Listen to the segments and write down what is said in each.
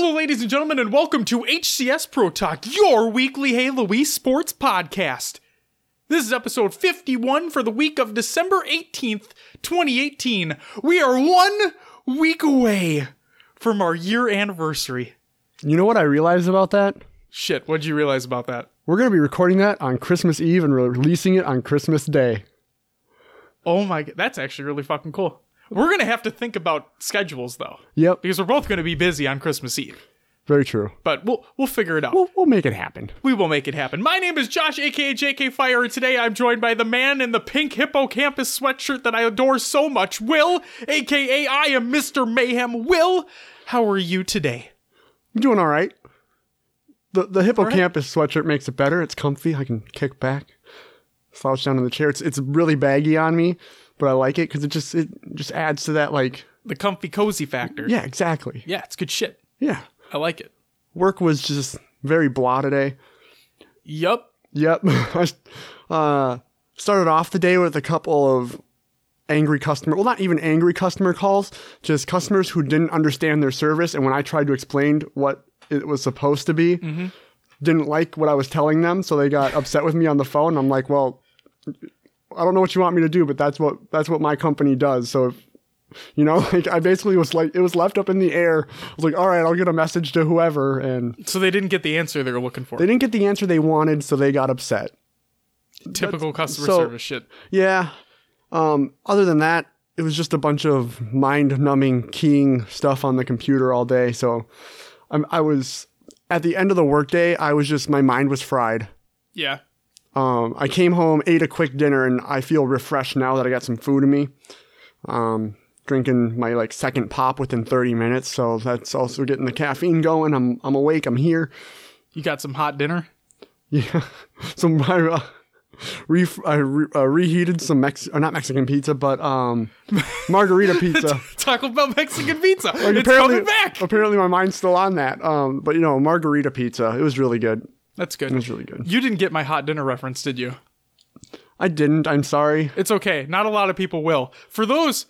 Hello, ladies and gentlemen, and welcome to HCS Pro Talk, your weekly Halo sports podcast. This is episode 51 for the week of December 18th, 2018. We are one week away from our year anniversary. You know what I realized about that? Shit, what'd you realize about that? We're going to be recording that on Christmas Eve and releasing it on Christmas Day. Oh my god, that's actually really fucking cool. We're gonna have to think about schedules though, Yep, because we're both gonna be busy on Christmas Eve. very true. But we'll we'll figure it out. We'll, we'll make it happen. We will make it happen. My name is Josh, aka JK Fire, and today I'm joined by the man in the pink hippocampus sweatshirt that I adore so much, Will, aka I am Mr. Mayhem. Will, how are you today? I'm doing all right. The the hippocampus sweatshirt makes it better. It's comfy. I can kick back, slouch down in the chair. It's it's really baggy on me, but I like it because it just it just adds to that like The comfy cozy factor. yeah exactly Yeah, it's good shit. yeah. I like it. Work was just very blah today. Yup. Yep. I uh, started off the day with a couple of angry customer, well, not even angry customer calls, just customers who didn't understand their service. And when I tried to explain what it was supposed to be, didn't like what I was telling them. So they got upset with me on the phone. I'm like, well, I don't know what you want me to do, but that's what, that's what my company does. So if, you know, like I basically was like, it was left up in the air. I was like, all right, I'll get a message to whoever. And So they didn't get the answer they were looking for. they didn't get the answer they wanted. So they got upset. Typical customer so- service shit. Yeah. Um, other than that, it was just a bunch of mind numbing keying stuff on the computer all day. So I'm, I was at the end of the workday, I was just, my mind was fried. Yeah. Um, I came home, ate a quick dinner, and I feel refreshed now that I got some food in me. Um, drinking my like second pop within 30 minutes. So that's also getting the caffeine going. I'm, I'm awake. I'm here. You got some hot dinner? Yeah. So my, uh, re- I re- uh, reheated some Mex, or not Mexican pizza, but um, margarita pizza. Taco Bell Mexican pizza. Like, it's coming back. Apparently, my mind's still on that. Um, but you know, margarita pizza. It was really good. That's good. It was really good. You didn't get my hot dinner reference, did you? I didn't. I'm sorry. It's okay. Not a lot of people will. For those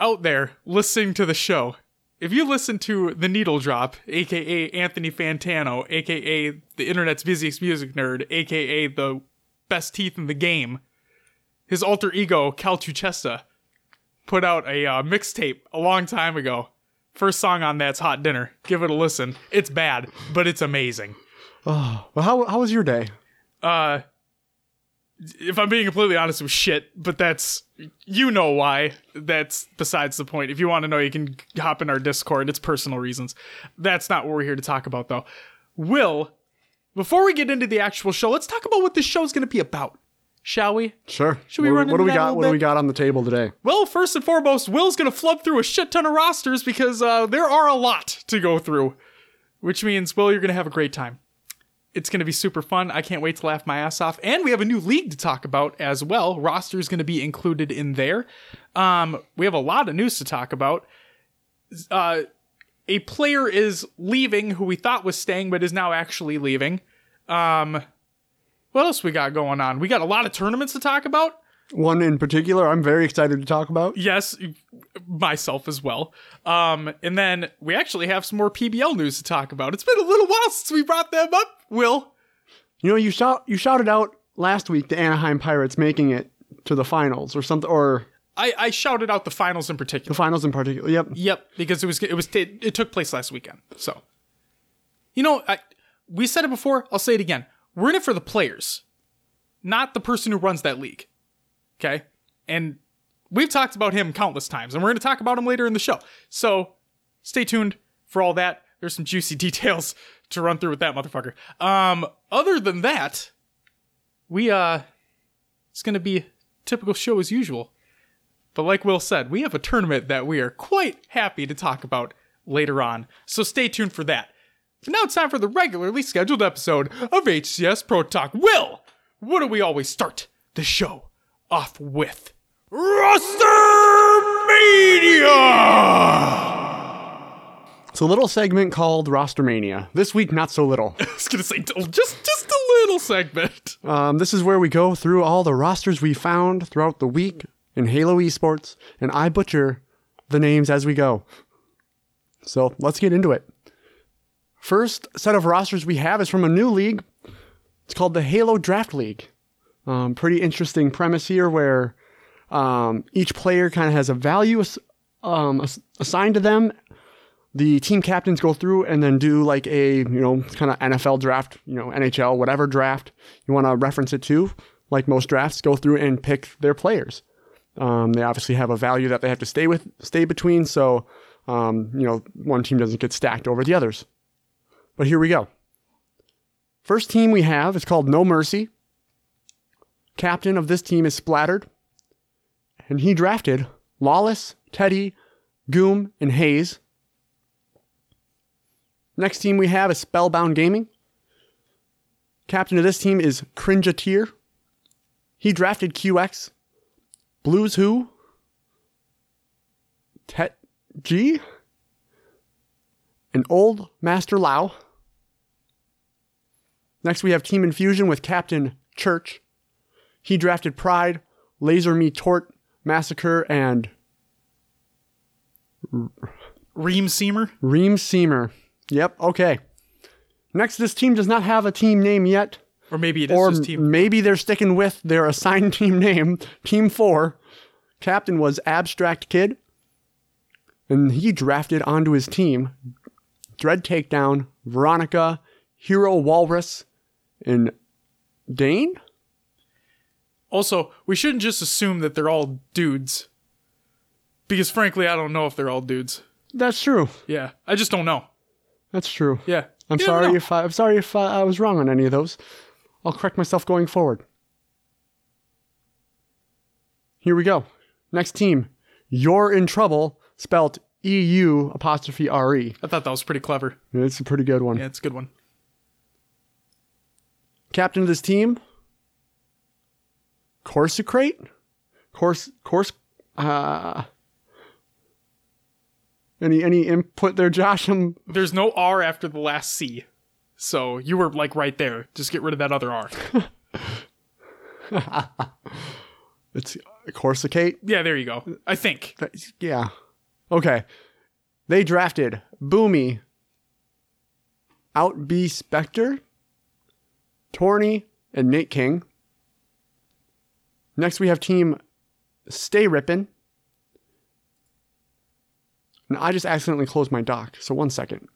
out there listening to the show, if you listen to The Needle Drop, aka Anthony Fantano, aka the internet's busiest music nerd, aka the best teeth in the game, his alter ego, Cal Chuchesta, put out a uh, mixtape a long time ago. First song on that's Hot Dinner. Give it a listen. It's bad, but it's amazing. Well, how how was your day? uh if I'm being completely honest, it was shit, but that's you know why. That's besides the point. If you want to know, you can hop in our Discord. It's personal reasons. That's not what we're here to talk about though. Will, before we get into the actual show, let's talk about what this show is going to be about. Shall we? Sure. Should we what, run What do we got? What do we got on the table today? Well, first and foremost, Will's going to flub through a shit ton of rosters because uh, there are a lot to go through, which means, Will, you're going to have a great time. It's going to be super fun. I can't wait to laugh my ass off. And we have a new league to talk about as well. Roster is going to be included in there. Um, we have a lot of news to talk about. Uh, a player is leaving who we thought was staying, but is now actually leaving. Um, what else we got going on? We got a lot of tournaments to talk about. One in particular, I'm very excited to talk about. Yes, myself as well. Um, and then we actually have some more PBL news to talk about. It's been a little while since we brought them up. Will, You know, you shout you shouted out last week the Anaheim Pirates making it to the finals or something, or I, I shouted out the finals in particular. the finals in particular. Yep. Yep, because it was it was it, it took place last weekend. So, you know, I, we said it before. I'll say it again. We're in it for the players, not the person who runs that league. Okay, and we've talked about him countless times, and we're going to talk about him later in the show. So, stay tuned for all that. There's some juicy details to run through with that motherfucker. Um, other than that, we uh, it's going to be typical show as usual. But like Will said, we have a tournament that we are quite happy to talk about later on. So stay tuned for that. But now it's time for the regularly scheduled episode of HCS Pro Talk. Will, what do we always start the show off with? Roster Media! It's a little segment called Rostermania. This week, not so little. I was gonna say just just a little segment. Um, this is where we go through all the rosters we found throughout the week in Halo Esports, and I butcher the names as we go. So let's get into it. First set of rosters we have is from a new league. It's called the Halo Draft League. Um, pretty interesting premise here where um, each player kind of has a value ass- um, ass- assigned to them. The team captains go through and then do like a, you know, kind of NFL draft, you know, NHL, whatever draft you want to reference it to. Like most drafts, go through and pick their players. Um, they obviously have a value that they have to stay with, stay between, so um, you know one team doesn't get stacked over the others. But here we go. First team we have is called No Mercy. Captain of this team is Splattered, and he drafted Lawless, Teddy, Goom, and Hayes. Next team we have is Spellbound Gaming. Captain of this team is Cringeateer. He drafted QX, Blues Who, Tet G, and Old Master Lao. Next, we have Team Infusion with Captain Church. He drafted Pride, Laser Me Tort, Massacre, and Reem Seamer. Reem Seamer. Yep, okay. Next, this team does not have a team name yet. Or maybe it is or team. maybe they're sticking with their assigned team name, Team Four. Captain was Abstract Kid, and he drafted onto his team Dread Takedown, Veronica, Hero Walrus, and Dane. Also, we shouldn't just assume that they're all dudes. Because frankly, I don't know if they're all dudes. That's true. Yeah, I just don't know. That's true. Yeah. I'm You never sorry know. if I, I'm sorry if I, I was wrong on any of those. I'll correct myself going forward. Here we go. Next team. You're in trouble, spelt E U apostrophe R E. I thought that was pretty clever. It's a pretty good one. Yeah, it's a good one. Captain of this team. Corsicrate? Course course uh any any input there, Josh? I'm There's no R after the last C. So you were like right there. Just get rid of that other R. it's Corsicate. yeah, there you go. I think. Yeah. Okay. They drafted Boomy, Out B Spectre, Torny, and Nate King. Next we have team Stay Rippin'. And I just accidentally closed my dock, so one second.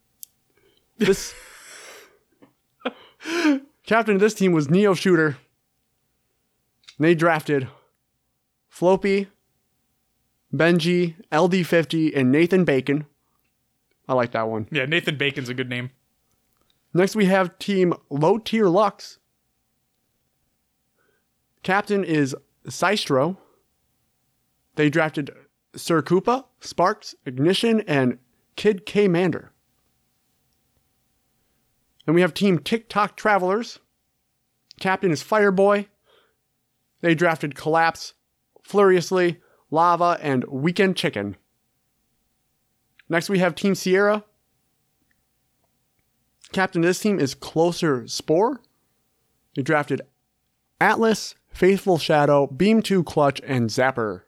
This captain of this team was Neo Shooter. And they drafted Floppy, Benji, LD50, and Nathan Bacon. I like that one. Yeah, Nathan Bacon's a good name. Next, we have Team Low Tier Lux. Captain is Systro. They drafted Sir Koopa, Sparks, Ignition, and Kid K Mander. Then we have Team TikTok Travelers. Captain is Fireboy. They drafted Collapse, Furiously, Lava, and Weekend Chicken. Next, we have Team Sierra. Captain of this team is Closer Spore. They drafted Atlas, Faithful Shadow, Beam 2 Clutch, and Zapper.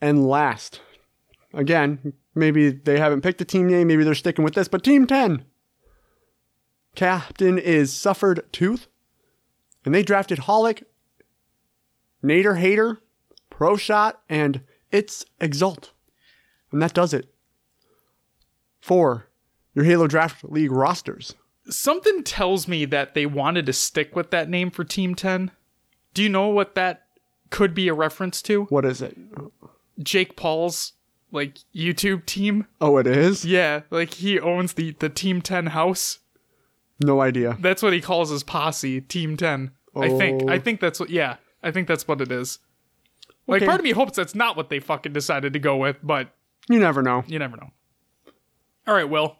And last, again, maybe they haven't picked a team name, maybe they're sticking with this, but Team 10. Captain is Suffered Tooth. And they drafted Holic, Nader Hater, Pro Shot, and It's Exalt. And that does it for your Halo Draft League rosters. Something tells me that they wanted to stick with that name for Team 10. Do you know what that could be a reference to? What is it? Jake Paul's like YouTube team. Oh, it is? Yeah, like he owns the the Team 10 house. No idea. That's what he calls his posse, Team 10. I think. Oh. I think that's what yeah, I think that's what it is. Like Okay. part of me hopes that's not what they fucking decided to go with, but You never know. you never know. All right, Will.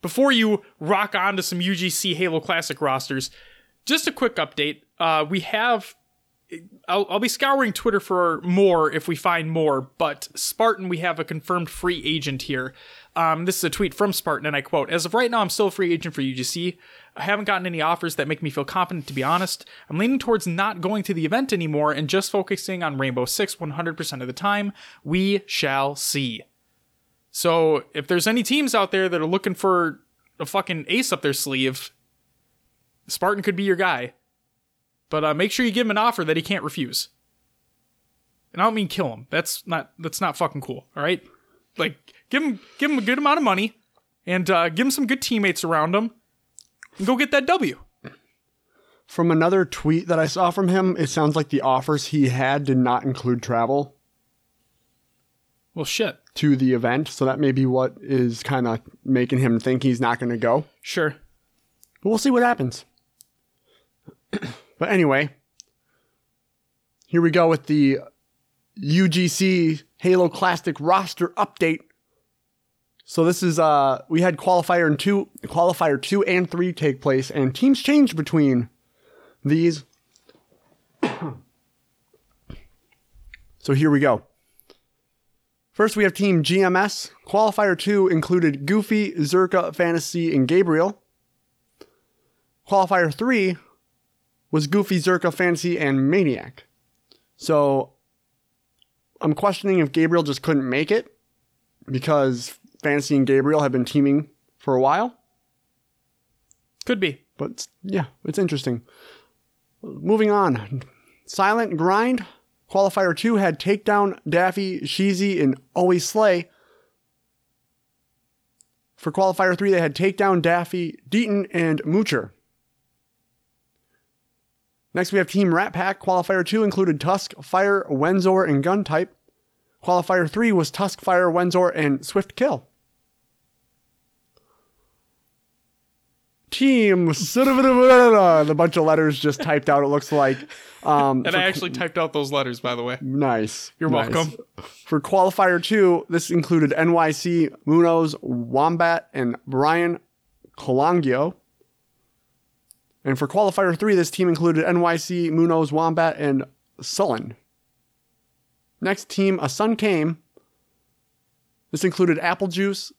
Before you rock on to some UGC Halo Classic rosters, just a quick update. Uh, we have. I'll, I'll be scouring Twitter for more if we find more, but Spartan, we have a confirmed free agent here. Um, this is a tweet from Spartan, and I quote As of right now, I'm still a free agent for UGC. I haven't gotten any offers that make me feel confident, to be honest. I'm leaning towards not going to the event anymore and just focusing on Rainbow Six 100% of the time. We shall see. So if there's any teams out there that are looking for a fucking ace up their sleeve, Spartan could be your guy. But uh, make sure you give him an offer that he can't refuse. And I don't mean kill him. That's not that's not fucking cool. All right, like give him give him a good amount of money, and uh, give him some good teammates around him, and go get that W. From another tweet that I saw from him, it sounds like the offers he had did not include travel Well, shit. to the event, so that may be what is kind of making him think he's not going to go. Sure. But we'll see what happens. But anyway, here we go with the UGC Halo Classic roster update. So this is uh we had qualifier and two qualifier two and three take place, and teams changed between these. so here we go. First, we have Team GMS. Qualifier 2 included Goofy, Zerka, Fantasy, and Gabriel. Qualifier 3 was Goofy, Zerka, Fantasy, and Maniac. So I'm questioning if Gabriel just couldn't make it because Fantasy and Gabriel have been teaming for a while. Could be. But yeah, it's interesting. Moving on. Silent Grind. Qualifier 2 had Takedown, Daffy, Sheezy, and Always Slay. For qualifier 3, they had Takedown, Daffy, Deaton, and Moocher. Next, we have Team Rat Pack. Qualifier 2 included Tusk, Fire, Wenzor, and Gun Type. Qualifier 3 was Tusk, Fire, Wenzor, and Swift Kill. Team the bunch of letters just typed out. It looks like. Um, And I actually typed out those letters, by the way. nice. You're nice. welcome. For qualifier two, this included NYC, Munoz, Wombat, and Brian Colangio. And for qualifier three, this team included NYC, Munoz, Wombat, and Sullen. Next team, A Sun Came. This included Apple Juice,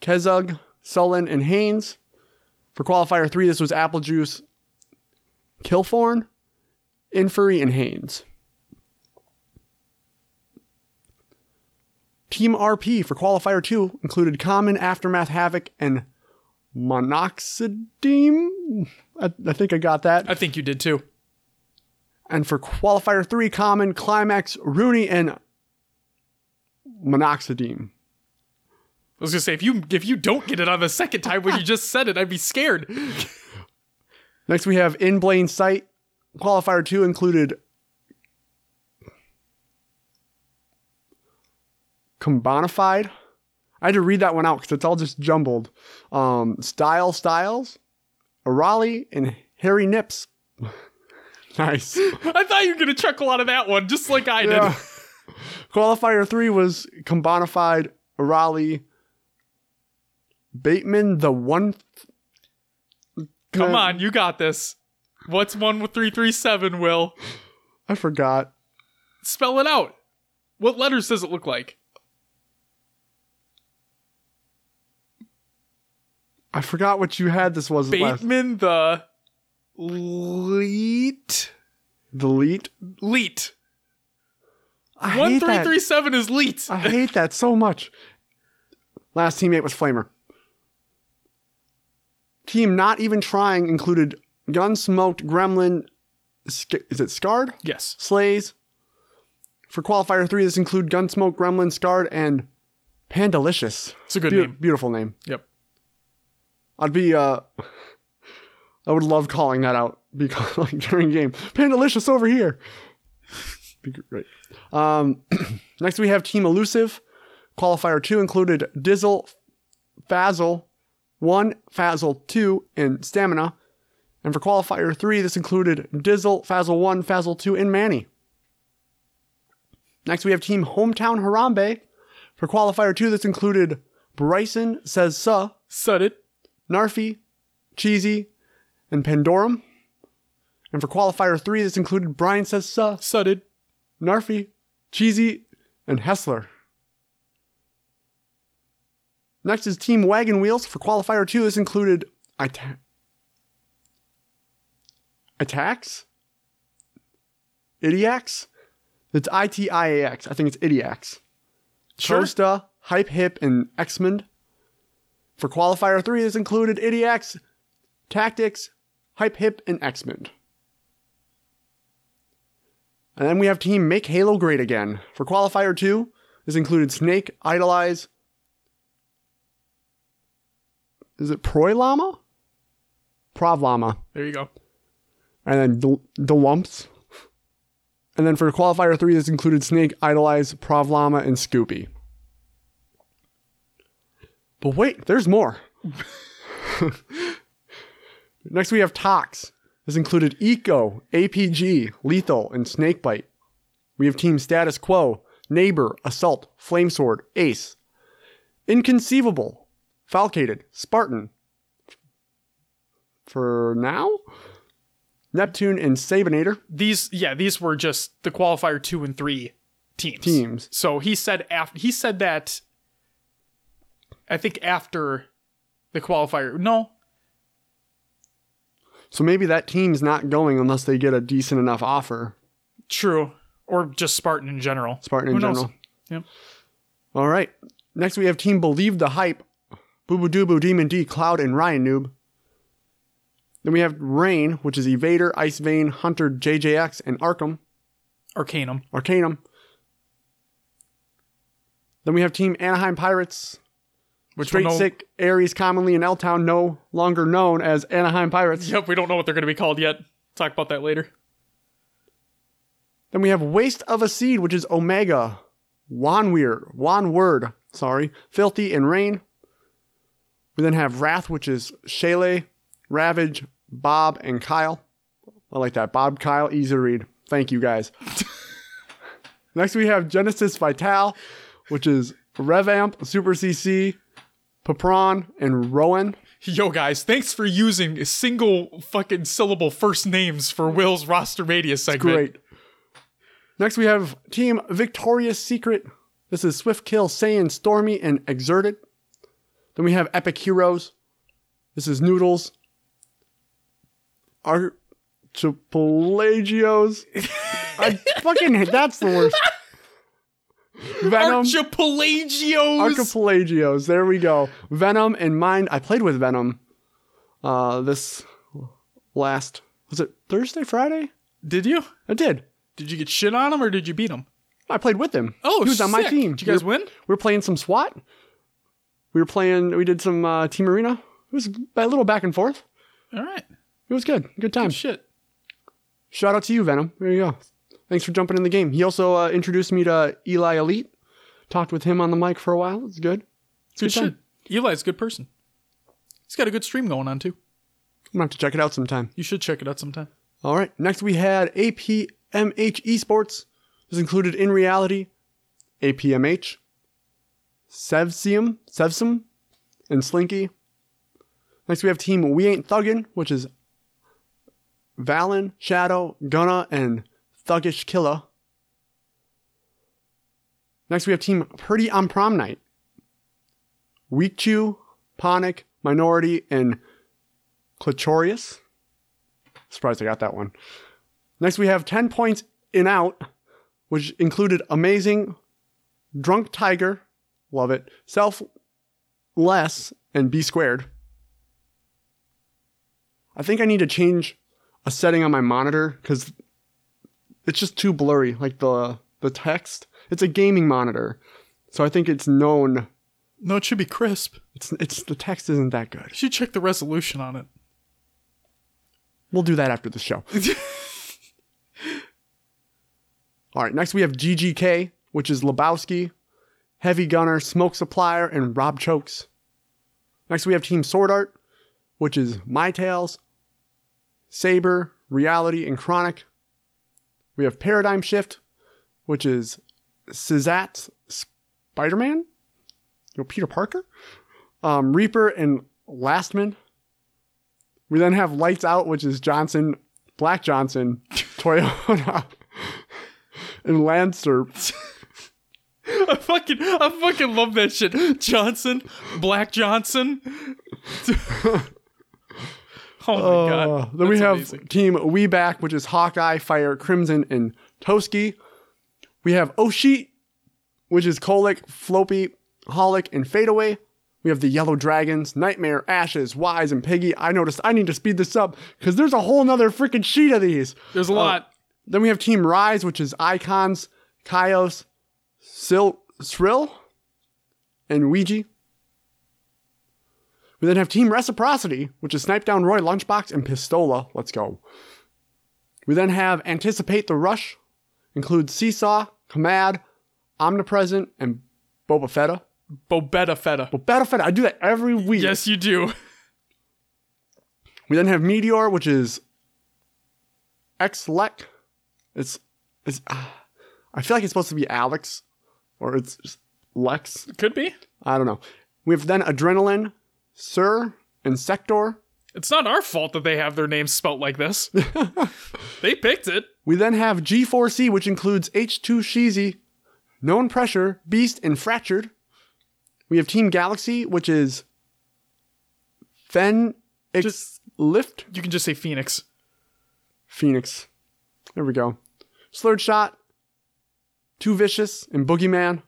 Kezug, Sullen, and Haynes. For qualifier three, this was Apple Juice, Kilforn, Infury, and Haynes. Team RP for qualifier 2 included Common, Aftermath, Havoc, and Monoxidine. I, I think I got that. I think you did too. And for qualifier 3, Common, Climax, Rooney, and Monoxidine. I was gonna say if you if you don't get it on the second time when you just said it, I'd be scared. Next, we have In Blaine Sight. Qualifier 2 included Combonified. I had to read that one out because it's all just jumbled. Um, Style Styles, Raleigh, and Harry Nips. nice. I thought you were gonna chuckle out of that one, just like I did. Yeah. Qualifier 3 was Combonified, Raleigh, Bateman, the one. Come on, you got this. What's one with three three seven? Will I forgot. spell it out. What letters does it look like? I forgot what you had. This was last. Bateman the leet Delete. leet. I One three three seven is leet. I hate that so much. Last teammate was Flamer. Team not even trying included Gunsmoked, Gremlin, is it Scarred? Yes. Slays. For qualifier three, this include Gunsmoke, Gremlin, Scarred, and Pandalicious. It's a good Beau- name. Beautiful name. Yep. I'd be uh I would love calling that out because like during game. Pandalicious over here. be great. Um next we have Team Elusive. Qualifier two included Dizzle, Fazzle, one, Fazzle two, and Stamina. And for qualifier three, this included Dizzle, Fazzle one, Fazzle two, and Manny. Next we have Team Hometown Harambe. For qualifier two, this included Bryson says suh, Said it. Narfi, Cheesy, and Pandorum. And for qualifier three, this included Brian Says Suh, it. Narfi, Cheesy, and Hessler. Next is Team Wagon Wheels. For qualifier two, this included Ita- Attacks? Idiax? It's I T I A X. I think it's Idiax. Sure. Costa, Hype Hip, and Xmond. For qualifier three, this included Idiax, Tactics, Hype Hip, and X-Men. And then we have Team Make Halo Great Again. For qualifier two, this included Snake, Idolize. Is it Proy Llama? Prov Llama. There you go. And then the, the Lumps. And then for qualifier three, this included Snake, Idolize, Prov Llama, and Scoopy. But wait, there's more. Next, we have Tox. This included Eco, APG, Lethal, and Snakebite. We have Team Status Quo, Neighbor, Assault, Flamesword, Ace. Inconceivable, Falcated, Spartan. For now? Neptune and Sabinator These, yeah, these were just the qualifier two and three teams. teams. So he said after he said that. I think after the qualifier. No, So maybe that team's not going unless they get a decent enough offer. true, or just Spartan in general. Spartan in Who knows? Yep. All right. Next, we have Team Believe the Hype. Boo Boo Doo Boo, Demon D, Cloud, and Ryan Noob. Then we have Rain, which is Evader, Ice Vein, Hunter, JJX, and Arkham, Arcanum. Arcanum. Then we have Team Anaheim Pirates. Which Straight know- Sick, Aries, commonly in L Town, no longer known as Anaheim Pirates. Yep, we don't know what they're going to be called yet. Talk about that later. Then we have Waste of a Seed, which is Omega, Wanweir, Wanword, sorry, Filthy, and Rain. We then have Wrath, which is Shaylee, Ravage, Bob, and Kyle. I like that. Bob, Kyle, easy to read. Thank you guys. Next we have Genesis Vital, which is Revamp, Super CC, Papron, and Rowan. Yo, guys, thanks for using single fucking syllable first names for Will's roster radius segment. Great. Next, we have Team Victorious Secret. This is Swift Kill, Saiyan, Stormy, and Exerted. Then we have Epic Heroes. This is Noodles. Archipelagios. I fucking that's the worst. Venom. Archipelagios. Archipelagios. There we go. Venom and Mind. I played with Venom. Uh, this last was it Thursday, Friday? Did you? I did. Did you get shit on him or did you beat him? I played with him. Oh, he was on my team. Did you guys we were, win? We were playing some SWAT. We were playing. We did some uh, team arena. It was a little back and forth. All right. It was good. Good time. Shit. Shout out to you, Venom. There you go. Thanks for jumping in the game. He also uh, introduced me to Eli Elite. Talked with him on the mic for a while. It's good. It's Good good time. shit. Eli's a good person. He's got a good stream going on too. I'm gonna have to check it out sometime. You should check it out sometime. All right. Next, we had APMH Esports. This included In Reality, APMH, Sevsium, Sevsum, and Slinky. Next, we have Team We Ain't Thuggin', which is Valen, Shadow, Gunna, and Thuggish Killer. Next, we have Team Pretty on Prom Night. Weekchew, Ponic, Minority, and Clitorius. Surprised I got that one. Next, we have 10 points in out, which included Amazing, Drunk Tiger, love it, Self Less, and B Squared. I think I need to change a setting on my monitor because it's just too blurry. Like the the text, it's a gaming monitor, so I think it's known. No, it should be crisp. It's it's the text isn't that good. You should check the resolution on it. We'll do that after the show. All right, next we have GGK, which is Lebowski, Heavy Gunner, Smoke Supplier, and Rob Chokes. Next we have Team Sword Art, which is My Tales, Saber, Reality, and Chronic. We have Paradigm Shift, which is Sizat, Spider Man, you know, Peter Parker, um, Reaper, and Lastman. We then have Lights Out, which is Johnson, Black Johnson, Toyota, and Lancer. I fucking, I fucking love that shit. Johnson, Black Johnson. oh my Uh, god. then we have amazing. Team We Back, which is Hawkeye, Fire, Crimson, and Toski. We have Oshi, which is Kolic, Floppy, Holic, and Fadeaway. We have the Yellow Dragons, Nightmare, Ashes, Wise, and Piggy. I noticed I need to speed this up because there's a whole nother freaking sheet of these. There's a lot. Then we have Team Rise, which is Icons, Kaios, Sil- Srill, and Ouija. We then have Team Reciprocity, which is Snipe Down Roy, Lunchbox, and Pistola. Let's go. We then have Anticipate the Rush, includes Seesaw, Kamad, Omnipresent, and Boba Fetta. Bobetta Feta. Boba Fetta, I do that every week. Yes, you do. We then have Meteor, which is X-Lec. It's, it's, uh, I feel like it's supposed to be Alex, or it's just Lex. It could be. I don't know. We have then Adrenaline, Sir, and Sector. It's not our fault that they have their names spelt like this. they picked it. We then have G4C, which includes H2 Sheezy, Known Pressure, Beast, and Fractured. We have Team Galaxy, which is Fen Just- Lift You can just say Phoenix. Phoenix. There we go. Slurred Shot, Too Vicious, and Boogeyman.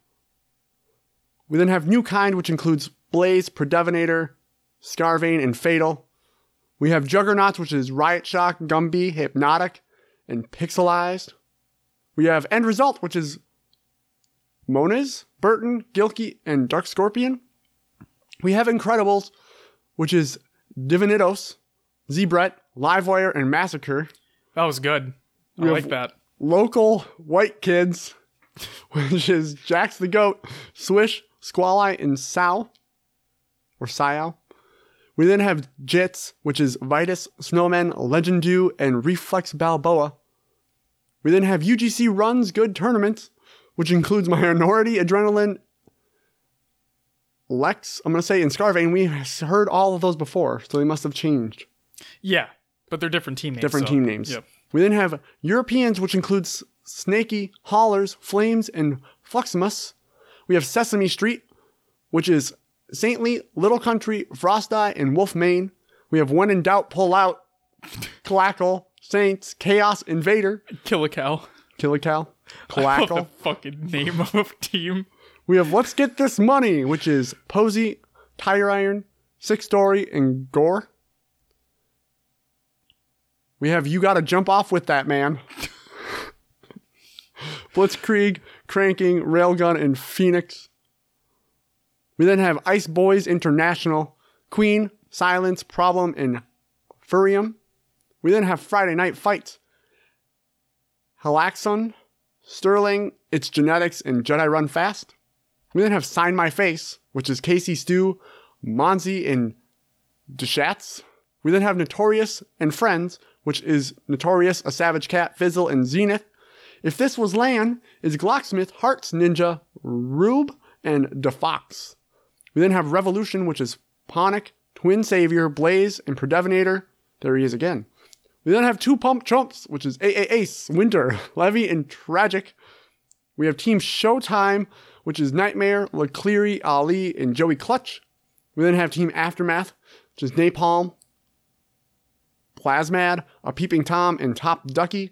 We then have New Kind, which includes Blaze, Predevinator, Scarvane, and Fatal. We have Juggernauts, which is Riot Shock, Gumby, Hypnotic, and Pixelized. We have End Result, which is Monas, Burton, Gilkey, and Dark Scorpion. We have Incredibles, which is Divinidos, Zebret, Livewire, and Massacre. That was good. I like that. Local White Kids, which is Jax the Goat, Swish, Squally, and Sow, or Sao. We then have Jits, which is Vitus, Snowman, Legend Dew, and Reflex Balboa. We then have UGC Runs Good Tournaments, which includes Minority, Adrenaline, Lex, I'm going to say, and Scarvane. We heard all of those before, so they must have changed. Yeah, but they're different team names. Different so- team names. Yep. We then have Europeans, which includes Snaky, Haulers, Flames, and Fluximus. We have Sesame Street, which is Saintly, Little Country, Frost Eye, and Wolf Mane. We have When in Doubt, Pull Out, Clackle, Saints, Chaos, Invader, Kill a cow. Killical, What the Clackle. fucking name of a team. We have Let's Get This Money, which is Posey, Tire Iron, Six Story, and Gore. We have You Gotta Jump Off with That Man. Blitzkrieg, Cranking, Railgun, and Phoenix. We then have Ice Boys International, Queen, Silence, Problem, and Furium. We then have Friday Night Fights. Halaxon, Sterling, It's Genetics, and Jedi Run Fast. We then have Sign My Face, which is Casey Stew, Monzi, and Deshatz. We then have Notorious and Friends, which is Notorious, A Savage Cat, Fizzle, and Zenith. If This Was Lan is Glocksmith, Hearts, Ninja, Rube, and DeFox. We then have Revolution, which is Ponic, Twin Savior, Blaze, and Predevinator. There he is again. We then have two Pump Chumps, which is AA Ace, Winter, Levy, and Tragic. We have Team Showtime, which is Nightmare, LeCleary, Ali, and Joey Clutch. We then have Team Aftermath, which is Napalm, Plasmad, A Peeping Tom, and Top Ducky.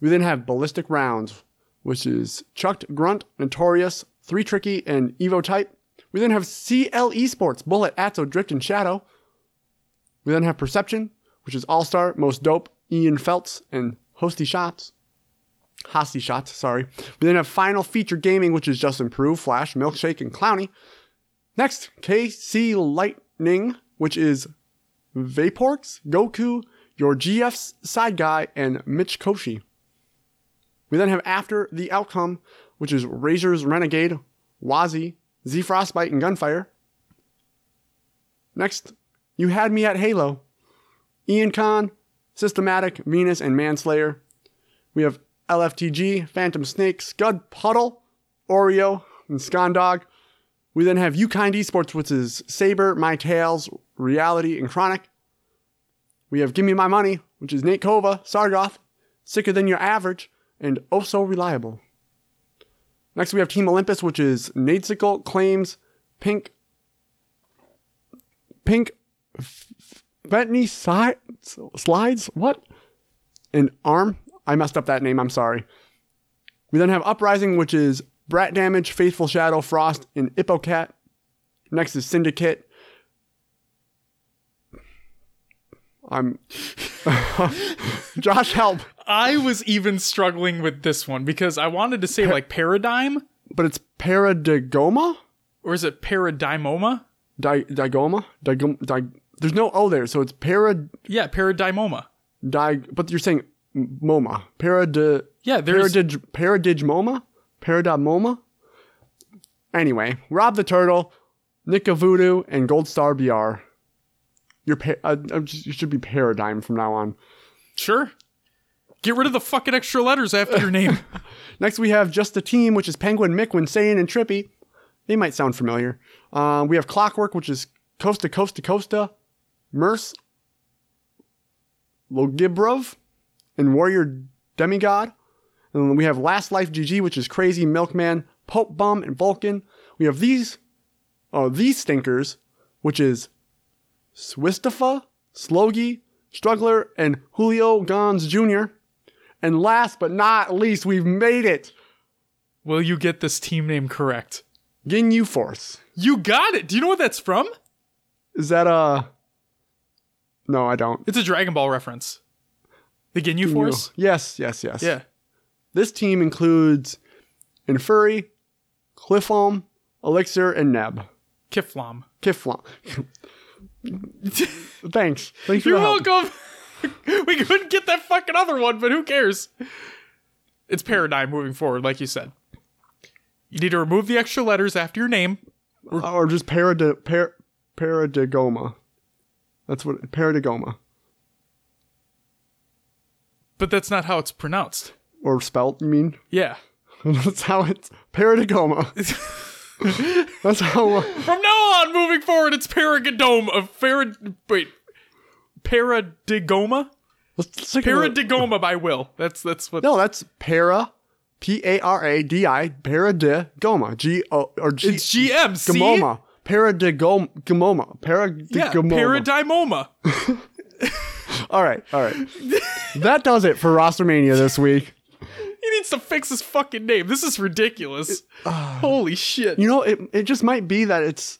We then have Ballistic Rounds, which is Chucked Grunt, Notorious, Three Tricky, and Evo Type. We then have CL Esports, Bullet, Atzo, Drift, and Shadow. We then have Perception, which is All Star, Most Dope, Ian Feltz, and Hosty Shots. Hosty Shots, sorry. We then have Final Feature Gaming, which is Just Improve, Flash, Milkshake, and Clowny. Next, KC Lightning, which is Vaporx, Goku, your GF's side guy, and Mitch Koshi. We then have After the Outcome, which is Razor's Renegade, Wazi, Z Frostbite, and Gunfire. Next, You Had Me at Halo, Ian Khan, Systematic, Venus, and Manslayer. We have LFTG, Phantom Snake, Scud Puddle, Oreo, and Skondog. We then have UKind Esports, which is Saber, My Tails, Reality, and Chronic. We have Gimme My Money, which is Nate Kova, Sargoth, Sicker Than Your Average, and Oh So Reliable. Next, we have Team Olympus, which is Nadesicle, Claims, Pink, Pink, si- Slides, what? An Arm. I messed up that name, I'm sorry. We then have Uprising, which is Brat Damage, Faithful Shadow, Frost, and Ippocat. Next is Syndicate. I'm Josh help, I was even struggling with this one because I wanted to say like paradigm, but it's Paradigoma? or is it paradigmoma? Di- digoma? Digom- di- there's no O there, so it's parad Yeah, paradymoma. di but you're saying moma. Parad Yeah, there's paradig paradigmoma? Paradigmoma? Anyway, Rob the Turtle, Nick of Voodoo, and Gold Star BR. Your pa- uh, uh, you should be Paradigm from now on. sure. Get rid of the fucking extra letters after your name. Next, we have Just a Team, which is Penguin, Miquin, Saiyan, and Trippy. They might sound familiar. Uh, we have Clockwork, which is Costa Costa Costa, Merce, Logibrov, and Warrior Demigod. And then we have Last Life GG, which is Crazy, Milkman, Pope Bum, and Vulcan. We have these, oh, these stinkers, which is Swistifa, Slogi, Struggler, and Julio Gons Jr. And last but not least, we've made it. Will you get this team name correct? Ginyu Force. You got it. Do you know what that's from? Is that a? No, I don't. It's a Dragon Ball reference. The Ginyu Force? Yes, yes, yes. Yeah. This team includes Infuri, Cliffom, Elixir, and Neb. Kiflam. Kiflom. Thanks. Thanks You're welcome. we couldn't get that fucking other one, but who cares? It's paradigm moving forward, like you said. You need to remove the extra letters after your name. Or just paradi- par- Paradigoma. That's what Paradigoma. But that's not how it's pronounced. Or spelt, you mean? Yeah. That's how it's Paradigoma. That's how. From now on, moving forward, it's Paradigoma of uh, Parad. Wait, Paradigoma. Let's take. Paradigoma by Will. That's that's what. No, that's para, P A R A D I, paradigoma, G O or G. It's GM. See? Gamoma, paradigom, gamoma, Yeah. paradigomoma. All right, all right. that does it for Rostermania this week. He needs to fix his fucking name. This is ridiculous. Uh, Holy shit. You know, it it just might be that it's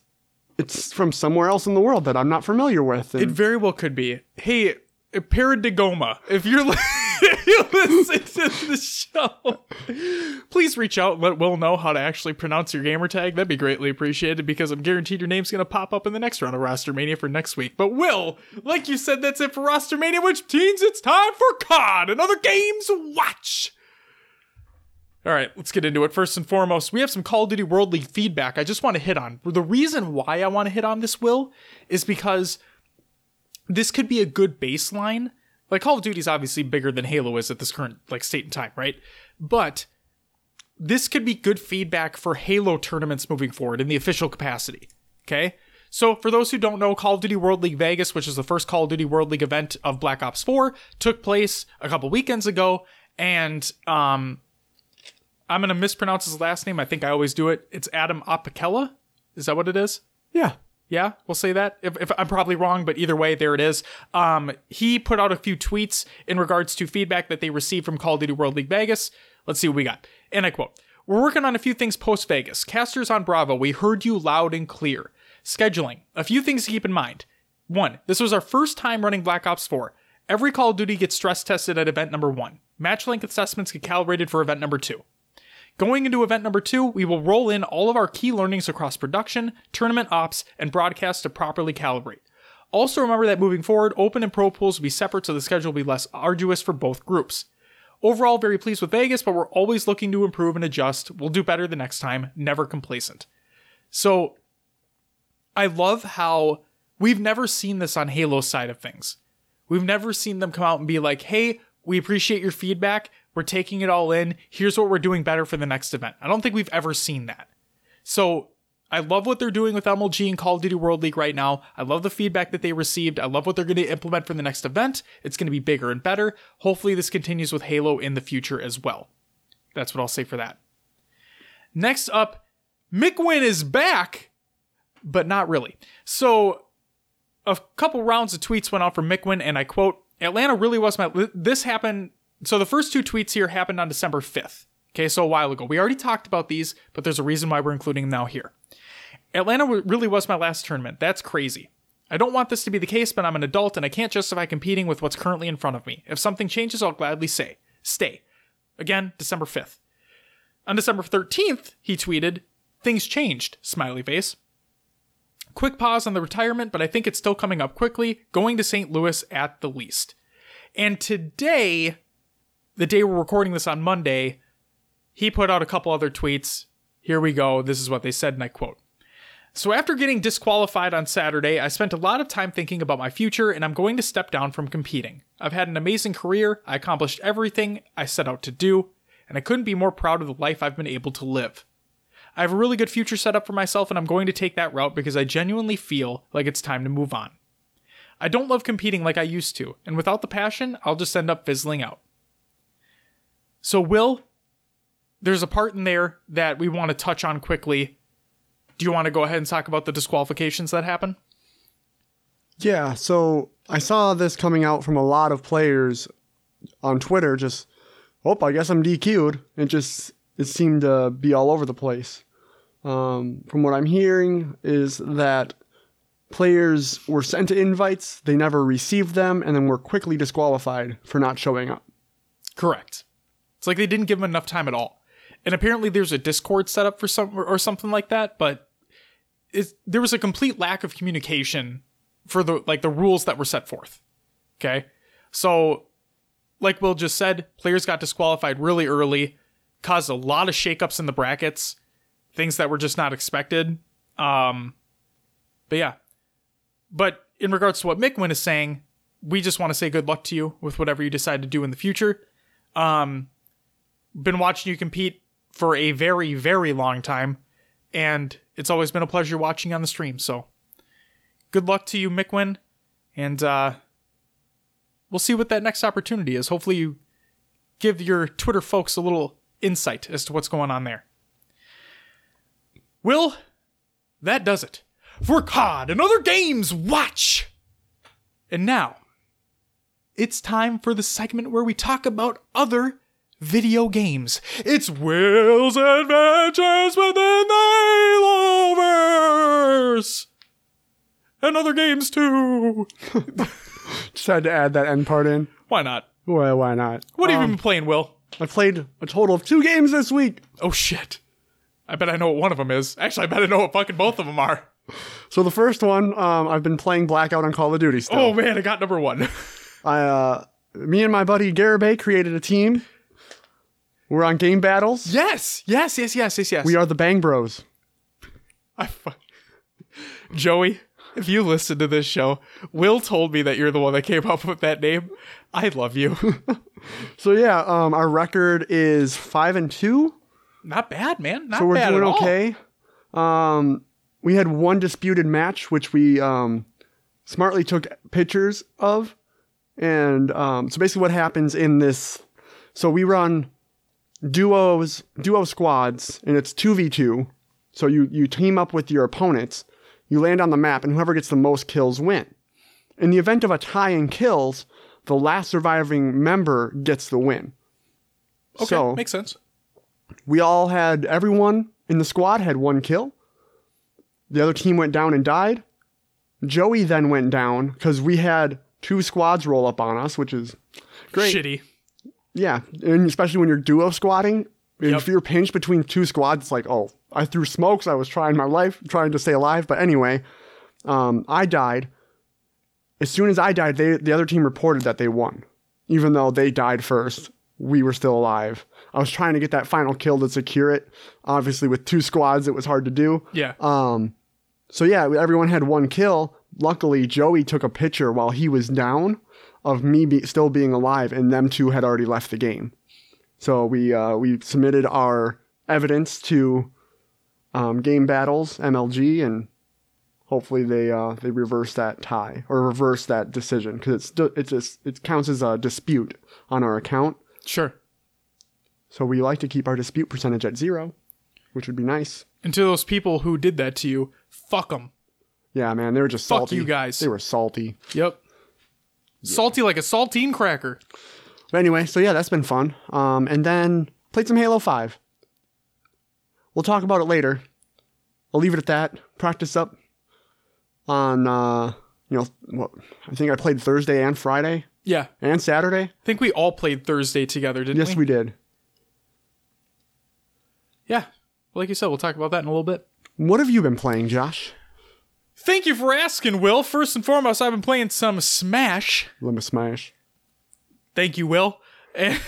it's from somewhere else in the world that I'm not familiar with. and- It very well could be. Hey, uh, Paradigoma, if you're li- if you listen to the show, please reach out and let Will know how to actually pronounce your gamer tag. That'd be greatly appreciated because I'm guaranteed your name's going to pop up in the next round of Roster Mania for next week. But Will, like you said, that's it for Roster Mania, which means it's time for COD and other games watch. All right, let's get into it. First and foremost, we have some Call of Duty World League feedback I just want to hit on. The reason why I want to hit on this, Will, is because this could be a good baseline. Like Call of Duty is obviously bigger than Halo is at this current like state and time, right? But this could be good feedback for Halo tournaments moving forward in the official capacity. Okay? So for those who don't know, Call of Duty World League Vegas, which is the first Call of Duty World League event of Black Ops 4, took place a couple weekends ago, and um I'm gonna mispronounce his last name. I think I always do it. It's Adam Apicella. Is that what it is? yeah, Yeah, we'll say that. If, if I'm probably wrong, but either way, there it is. Um, he put out a few tweets in regards to feedback that they received from Call of Duty World League Vegas. Let's see what we got. And I quote We're working on a few things post Vegas. Casters on Bravo, we heard you loud and clear. Scheduling, a few things to keep in mind. One, this was our first time running Black Ops 4. Every Call of Duty gets stress tested at event number one. Match length assessments get calibrated for event number two. Going into event number two, we will roll in all of our key learnings across production, tournament ops, and broadcast to properly calibrate. Also, remember that moving forward, open and pro pools will be separate so the schedule will be less arduous for both groups. Overall, very pleased with Vegas, but we're always looking to improve and adjust. We'll do better the next time, never complacent. So, I love how we've never seen this on Halo's side of things. We've never seen them come out and be like, hey, we appreciate your feedback. We're taking it all in. Here's what we're doing better for the next event. I don't think we've ever seen that. So I love what they're doing with MLG and Call of Duty World League right now. I love the feedback that they received. I love what they're going to implement for the next event. It's going to be bigger and better. Hopefully, this continues with Halo in the future as well. That's what I'll say for that. Next up, Mikwin is back, but not really. So a couple rounds of tweets went out from Mikwin, and I quote, Atlanta really was my. This happened. So the first two tweets here happened on December 5th. Okay, so a while ago. We already talked about these, but there's a reason why we're including them now here. Atlanta really was my last tournament. That's crazy. I don't want this to be the case, but I'm an adult and I can't justify competing with what's currently in front of me. If something changes, I'll gladly say, stay. Again, December 5th. On December 13th, he tweeted, Things changed, smiley face. Quick pause on the retirement, but I think it's still coming up quickly, going to St. Louis at the least. And today, the day we're recording this on Monday, he put out a couple other tweets. Here we go. This is what they said, and I quote. So, after getting disqualified on Saturday, I spent a lot of time thinking about my future and I'm going to step down from competing. I've had an amazing career, I accomplished everything I set out to do, and I couldn't be more proud of the life I've been able to live. I have a really good future set up for myself and I'm going to take that route because I genuinely feel like it's time to move on. I don't love competing like I used to, and without the passion, I'll just end up fizzling out. So, Will, there's a part in there that we want to touch on quickly. Do you want to go ahead and talk about the disqualifications that happen? Yeah, so I saw this coming out from a lot of players on Twitter. Just, oh, I guess I'm DQ'd. It just it seemed to be all over the place. Um, from what I'm hearing is that players were sent invites, they never received them, and then were quickly disqualified for not showing up. Correct. It's like they didn't give them enough time at all. And apparently there's a Discord set up for some or something like that, but there was a complete lack of communication for the like the rules that were set forth. Okay? So like Will just said, players got disqualified really early, caused a lot of shakeups in the brackets, things that were just not expected. Um but yeah. But in regards to what Mickwin is saying, we just want to say good luck to you with whatever you decide to do in the future. Um, been watching you compete for a very, very long time, and it's always been a pleasure watching on the stream. So, good luck to you, Mickwin, and uh, we'll see what that next opportunity is. Hopefully, you give your Twitter folks a little insight as to what's going on there. Will, that does it for COD and other games. Watch! And now, it's time for the segment where we talk about other video games. It's Will's Adventures Within the Haloverse! And other games too. Just had to add that end part in. Why not? Well, why not? What have Um, you been playing, Will? I played a total of two games this week. Oh shit. I bet I know what one of them is. Actually, I bet I know what fucking both of them are. So the first one, um, I've been playing Blackout on Call of Duty still. Oh man, I got number one. I, uh, me and my buddy Garibay created a team. We're on game battles. yes, yes, yes, yes, yes, yes. We are the Bang Bros. I fu- Joey, if you listen to this show, Will told me that you're the one that came up with that name. I love you. So yeah, um, our record is five and two. Not bad, man. Not So we're bad doing at all. okay. Um, we had one disputed match, which we um, smartly took pictures of, and um, so basically what happens in this. So we run duos, duo squads, and it's two v two. So you you team up with your opponents. You land on the map, and whoever gets the most kills win. In the event of a tie in kills, the last surviving member gets the win. Okay, So makes sense. we all had everyone in the squad had one kill. The other team went down and died. Joey then went down because we had two squads roll up on us, which is great. Shitty. Yeah, and especially when you're duo squatting, Yep. if you're pinched between two squads, it's like, oh, I threw smokes. I was trying my life, trying to stay alive. But anyway, um, I died. As soon as I died, they, the other team reported that they won, even though they died first. We were still alive. I was trying to get that final kill to secure it. Obviously, with two squads, it was hard to do. Yeah. Um, so yeah, everyone had one kill. Luckily, Joey took a picture while he was down of me be- still being alive, and them two had already left the game. So we uh, we submitted our evidence to um, Game Battles MLG, and hopefully they uh, they reverse that tie or reverse that decision because it's it's just, it counts as a dispute on our account. Sure. So we like to keep our dispute percentage at zero, which would be nice. And to those people who did that to you, fuck them. Yeah, man, they were just Fuck salty. you guys. They were salty. Yep. Salty like a saltine cracker. But anyway, so yeah, that's been fun. Um, and then played some Halo Five. We'll talk about it later. I'll leave it at that. Practice up on, uh, you know, what, I think I played Thursday and Friday Yeah. and Saturday. I think we all played Thursday together, didn't Yes, we? Yes, we did. Yeah. Like you said, we'll talk about that in a little bit. What have you been playing, Josh? Thank you for asking, Will. First and foremost, I've been playing some Smash. Limit Smash. Thank you, Will. And,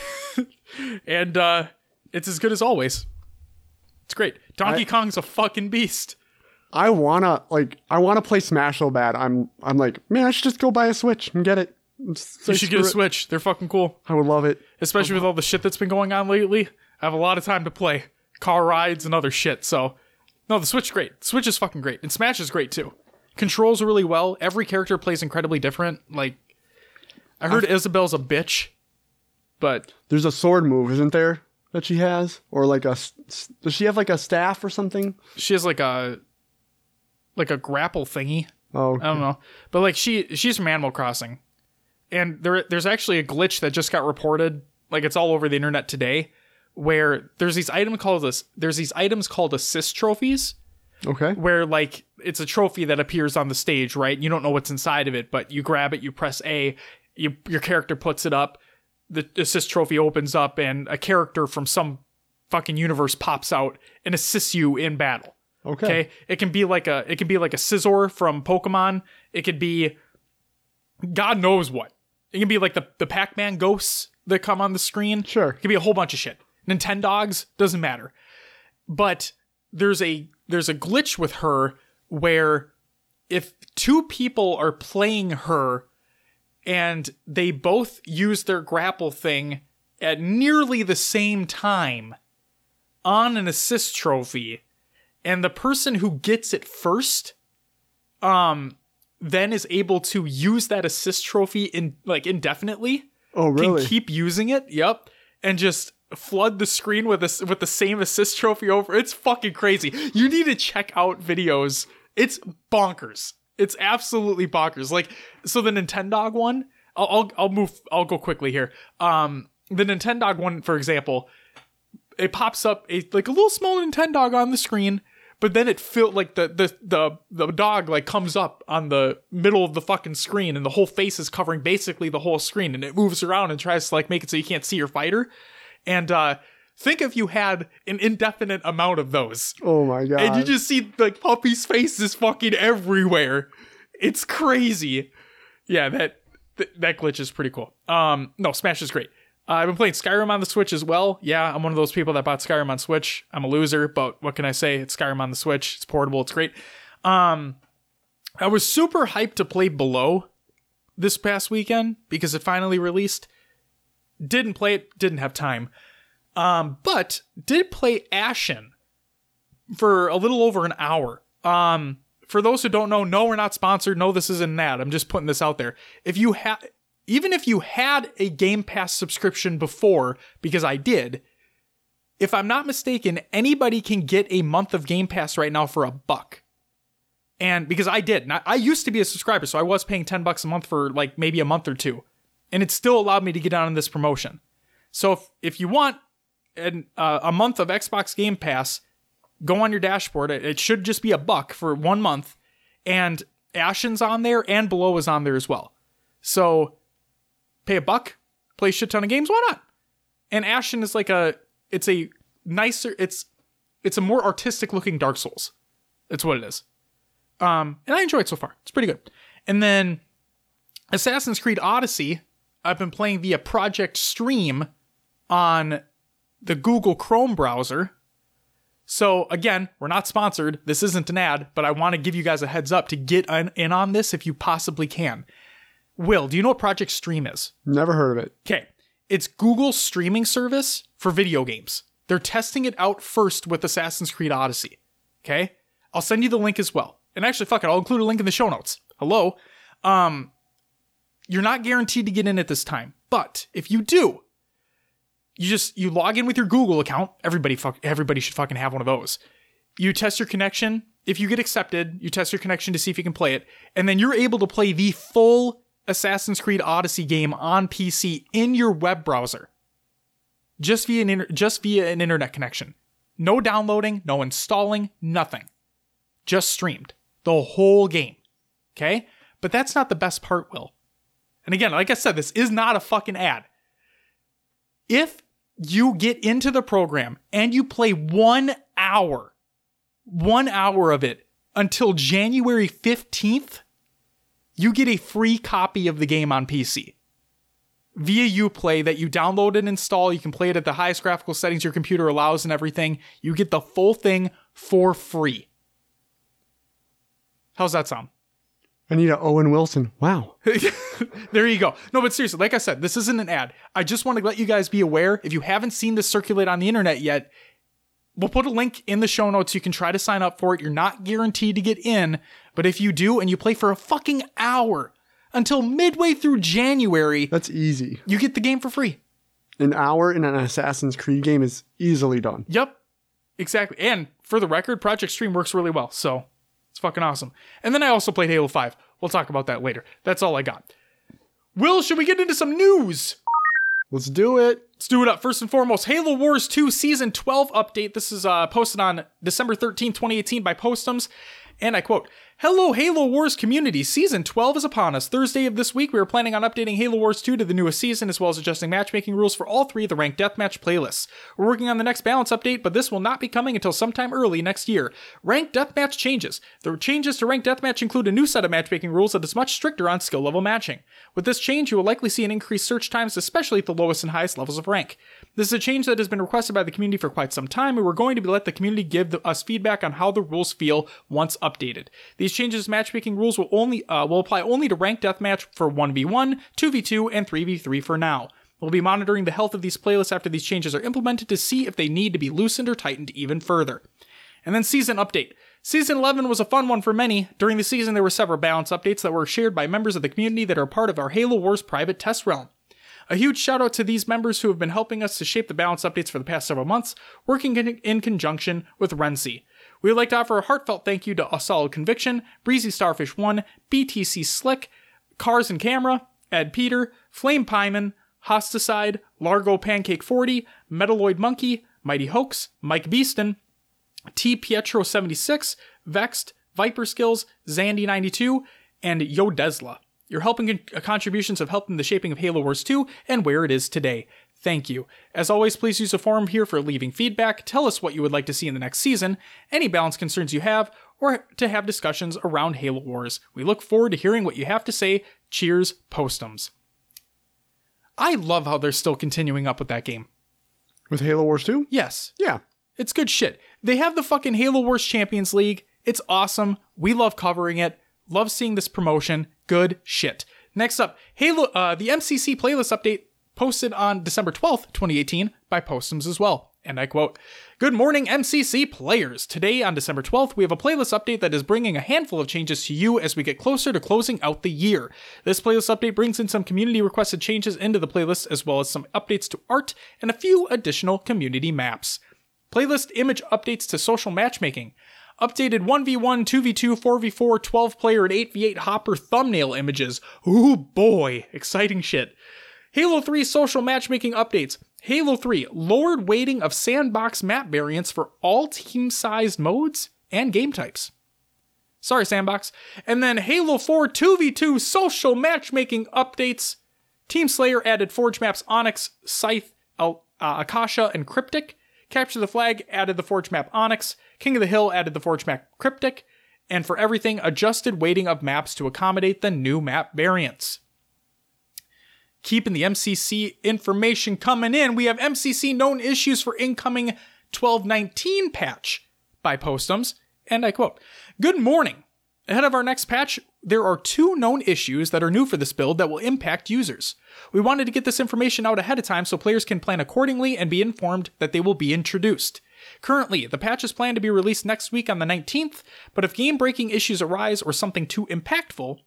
and uh, it's as good as always. It's great. Donkey I- Kong's a fucking beast. I wanna like I wanna play Smash so bad. I'm I'm like, man, I should just go buy a Switch and get it. Just You should get a it. Switch. They're fucking cool. I would love it. Especially with all the shit that's been going on lately. I have a lot of time to play car rides and other shit. So, no, the Switch great. Switch is fucking great. And Smash is great too. Controls really well. Every character plays incredibly different. Like, I heard Isabelle's a bitch, but There's a sword move, isn't there? That she has, or like a does she have like a staff or something? she has like a like a grapple thingy. Oh, I don't know, but like she she's from Animal Crossing, and there there's actually a glitch that just got reported. Like it's all over the internet today, where there's these items called this there's these items called assist trophies, okay. where like it's a trophy that appears on the stage, right? You don't know what's inside of it, but you grab it, you press A, you, your character puts it up, the assist trophy opens up, and a character from some fucking universe pops out and assists you in battle. Okay. Okay. It can be like a it can be like a Scizor from Pokemon. It could be God knows what. It can be like the, the Pac-Man ghosts that come on the screen. Sure. It could be a whole bunch of shit. Nintendogs, doesn't matter. But there's a there's a glitch with her where if two people are playing her and they both use their grapple thing at nearly the same time on an assist trophy and the person who gets it first um then is able to use that assist trophy in like indefinitely Oh, really? can keep using it yep and just flood the screen with this with the same assist trophy over. It's fucking crazy. You need to check out videos. It's bonkers. It's absolutely bonkers. Like so the nintendog one i'll i'll, I'll move i'll go quickly here. Um the nintendog one for example it pops up a like a little small Nintendog on the screen, but then it feel like the the the the dog like comes up on the middle of the fucking screen, and the whole face is covering basically the whole screen, and it moves around and tries to like make it so you can't see your fighter. And uh think if you had an indefinite amount of those, oh my god. and you just see like Puppy's face is fucking everywhere. It's crazy. Yeah, that th- that glitch is pretty cool. Um, no, Smash is great. Uh, I've been playing Skyrim on the Switch as well. Yeah, I'm one of those people that bought Skyrim on Switch. I'm a loser, but what can I say? It's Skyrim on the Switch. It's portable. It's great. Um, I was super hyped to play Below this past weekend because it finally released. Didn't play it. Didn't have time. Um, but did play Ashen for a little over an hour. Um, for those who don't know, no, we're not sponsored. No, this isn't an ad. I'm just putting this out there. If you had, even if you had a Game Pass subscription before, because I did, if I'm not mistaken, anybody can get a month of Game Pass right now for a buck. And because I did, I used to be a subscriber, so I was paying 10 bucks a month for like maybe a month or two. And it still allowed me to get on this promotion. So if, if you want an, uh, a month of Xbox Game Pass, go on your dashboard. It, it should just be a buck for one month. And Ashen's on there and Below is on there as well. So pay a buck, play a shit ton of games, why not? And Ashen is like a it's a nicer it's it's a more artistic looking Dark Souls. That's what it is. Um and I enjoy it so far. It's pretty good. And then Assassin's Creed Odyssey, I've been playing via Project Stream on the Google Chrome browser. So again, we're not sponsored. This isn't an ad, but I want to give you guys a heads up to get in, on this if you possibly can. Will, do you know what Project Stream is? Never heard of it. Okay. It's Google's streaming service for video games. They're testing it out first with Assassin's Creed Odyssey. Okay? I'll send you the link as well. And actually, fuck it, I'll include a link in the show notes. Hello. Um, you're not guaranteed to get in at this time, but if you do, you just you log in with your Google account. Everybody fuck everybody should fucking have one of those. You test your connection. If you get accepted, you test your connection to see if you can play it, and then you're able to play the full Assassin's Creed Odyssey game on PC in your web browser. Just via an inter- just via an internet connection. No downloading, no installing, nothing. just streamed the whole game. Okay? But that's not the best part, Will. And again, like I said, this is not a fucking ad. If you get into the program and you play one hour, one hour of it until January 15th, you get a free copy of the game on PC via Uplay that you download and install. You can play it at the highest graphical settings your computer allows and everything. You get the full thing for free. How's that sound? I need a Owen Wilson. Wow. there you go. No, but seriously, like I said, this isn't an ad. I just want to let you guys be aware. If you haven't seen this circulate on the internet yet, we'll put a link in the show notes. You can try to sign up for it. You're not guaranteed to get in, but if you do and you play for a fucking hour until midway through January, That's easy. you get the game for free. An hour in an Assassin's Creed game is easily done. Yep. Exactly. And for the record, Project Stream works really well. So it's fucking awesome. And then I also played Halo 5. We'll talk about that later. That's all I got. Will, should we get into some news? Let's do it. Let's do it up. First and foremost, Halo Wars 2 Season 12 update. This is uh, posted on December 13, 2018 by Postums. And I quote, Hello, Halo Wars community. Season 12 is upon us. Thursday of this week, we are planning on updating Halo Wars 2 to the newest season, as well as adjusting matchmaking rules for all three of the ranked deathmatch playlists. We're working on the next balance update, but this will not be coming until sometime early next year. Ranked deathmatch changes. The changes to ranked deathmatch include a new set of matchmaking rules that is much stricter on skill level matching. With this change, you will likely see an increased search times, especially at the lowest and highest levels of rank. This is a change that has been requested by the community for quite some time, and we're going to let the community give the, us feedback on how the rules feel once updated. These changes to matchmaking rules will only uh, will apply only to ranked deathmatch for 1v1, 2v2, and 3v3 for now. We'll be monitoring the health of these playlists after these changes are implemented to see if they need to be loosened or tightened even further. And then season update. Season 11 was a fun one for many. During the season, there were several balance updates that were shared by members of the community that are part of our Halo Wars private test realm. A huge shout out to these members who have been helping us to shape the balance updates for the past several months, working in, in conjunction with Renzi. We would like to offer a heartfelt thank you to A Solid Conviction, Breezy Starfish 1, BTC Slick, Cars and Camera, Ed Peter, Flame Pyman, Hosticide, Largo Pancake 40, Metalloid Monkey, Mighty Hoax, Mike Beeston, T Pietro 76, Vexed, Viper Skills, Zandy 92, and Yo Desla. Your helping con- uh, contributions have helped in the shaping of Halo Wars 2 and where it is today. Thank you. As always, please use the forum here for leaving feedback, tell us what you would like to see in the next season, any balance concerns you have, or to have discussions around Halo Wars. We look forward to hearing what you have to say. Cheers, Postums. I love how they're still continuing up with that game. With Halo Wars 2? Yes, Yeah. it's good shit. They have the fucking Halo Wars Champions League. It's awesome. We love covering it. Love seeing this promotion. Good shit. Next up, Halo, uh, the MCC playlist update posted on December 12th, 2018 by Postums as well. And I quote, Good morning, MCC players. Today, on December 12th, we have a playlist update that is bringing a handful of changes to you as we get closer to closing out the year. This playlist update brings in some community requested changes into the playlist, as well as some updates to art and a few additional community maps. Playlist image updates to social matchmaking. Updated 1v1, 2v2, 4v4, 12 player, and 8v8 hopper thumbnail images. Ooh boy, exciting shit. Halo 3 social matchmaking updates. Halo 3 lowered weighting of sandbox map variants for all team sized modes and game types. Sorry, Sandbox. And then Halo 4 2v2 social matchmaking updates. Team Slayer added Forge maps Onyx, Scythe, Al- uh, Akasha, and Cryptic. Capture the Flag added the Forge map Onyx. King of the Hill added the Forge map Cryptic. And for everything, adjusted weighting of maps to accommodate the new map variants. Keeping the MCC information coming in, we have MCC known issues for incoming 1219 patch by Postums. And I quote Good morning. Ahead of our next patch, there are two known issues that are new for this build that will impact users. We wanted to get this information out ahead of time so players can plan accordingly and be informed that they will be introduced. Currently, the patch is planned to be released next week on the 19th, but if game breaking issues arise or something too impactful,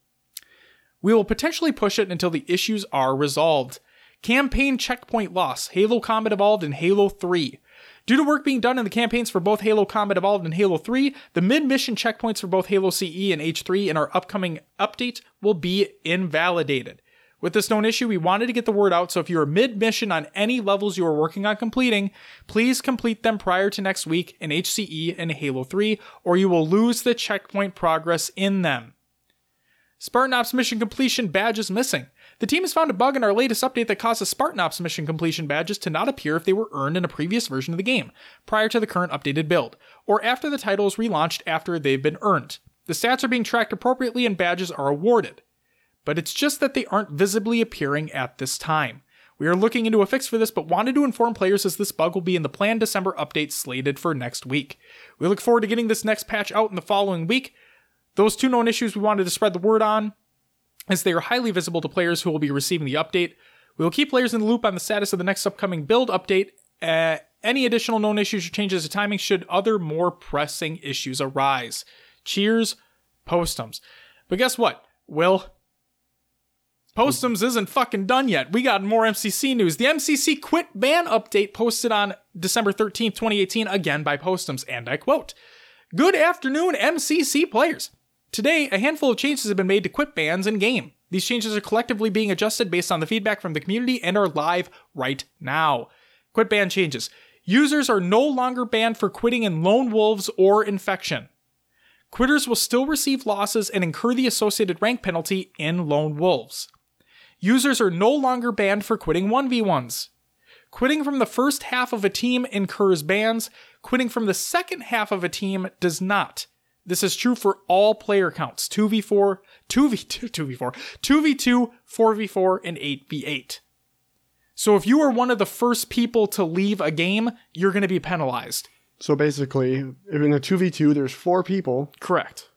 we will potentially push it until the issues are resolved. Campaign checkpoint loss, Halo Combat Evolved, and Halo 3. Due to work being done in the campaigns for both Halo Combat Evolved and Halo 3, the mid mission checkpoints for both Halo CE and H3 in our upcoming update will be invalidated. With this known issue, we wanted to get the word out, so if you're mid mission on any levels you are working on completing, please complete them prior to next week in HCE and Halo 3, or you will lose the checkpoint progress in them. Spartan Ops mission completion badge is missing. The team has found a bug in our latest update that causes Spartan Ops mission completion badges to not appear if they were earned in a previous version of the game, prior to the current updated build, or after the title is relaunched after they've been earned. The stats are being tracked appropriately and badges are awarded. But it's just that they aren't visibly appearing at this time. We are looking into a fix for this, but wanted to inform players as this bug will be in the planned December update slated for next week. We look forward to getting this next patch out in the following week. Those two known issues we wanted to spread the word on, as they are highly visible to players who will be receiving the update. We will keep players in the loop on the status of the next upcoming build update. Uh, any additional known issues or changes to timing should other more pressing issues arise. Cheers, Postums. But guess what? Will, Postums isn't fucking done yet. We got more MCC news. The MCC quit ban update posted on December 13th, 2018, again by Postums, and I quote Good afternoon, MCC players. Today, a handful of changes have been made to quit bans in game. These changes are collectively being adjusted based on the feedback from the community and are live right now. Quit ban changes. Users are no longer banned for quitting in lone wolves or infection. Quitters will still receive losses and incur the associated rank penalty in lone wolves. Users are no longer banned for quitting 1v1s. Quitting from the first half of a team incurs bans, quitting from the second half of a team does not. This is true for all player counts 2v4, 2v2, 2v4, 2v2, 4v4, and 8v8. So if you are one of the first people to leave a game, you're going to be penalized. So basically, if in a 2v2, there's four people. Correct.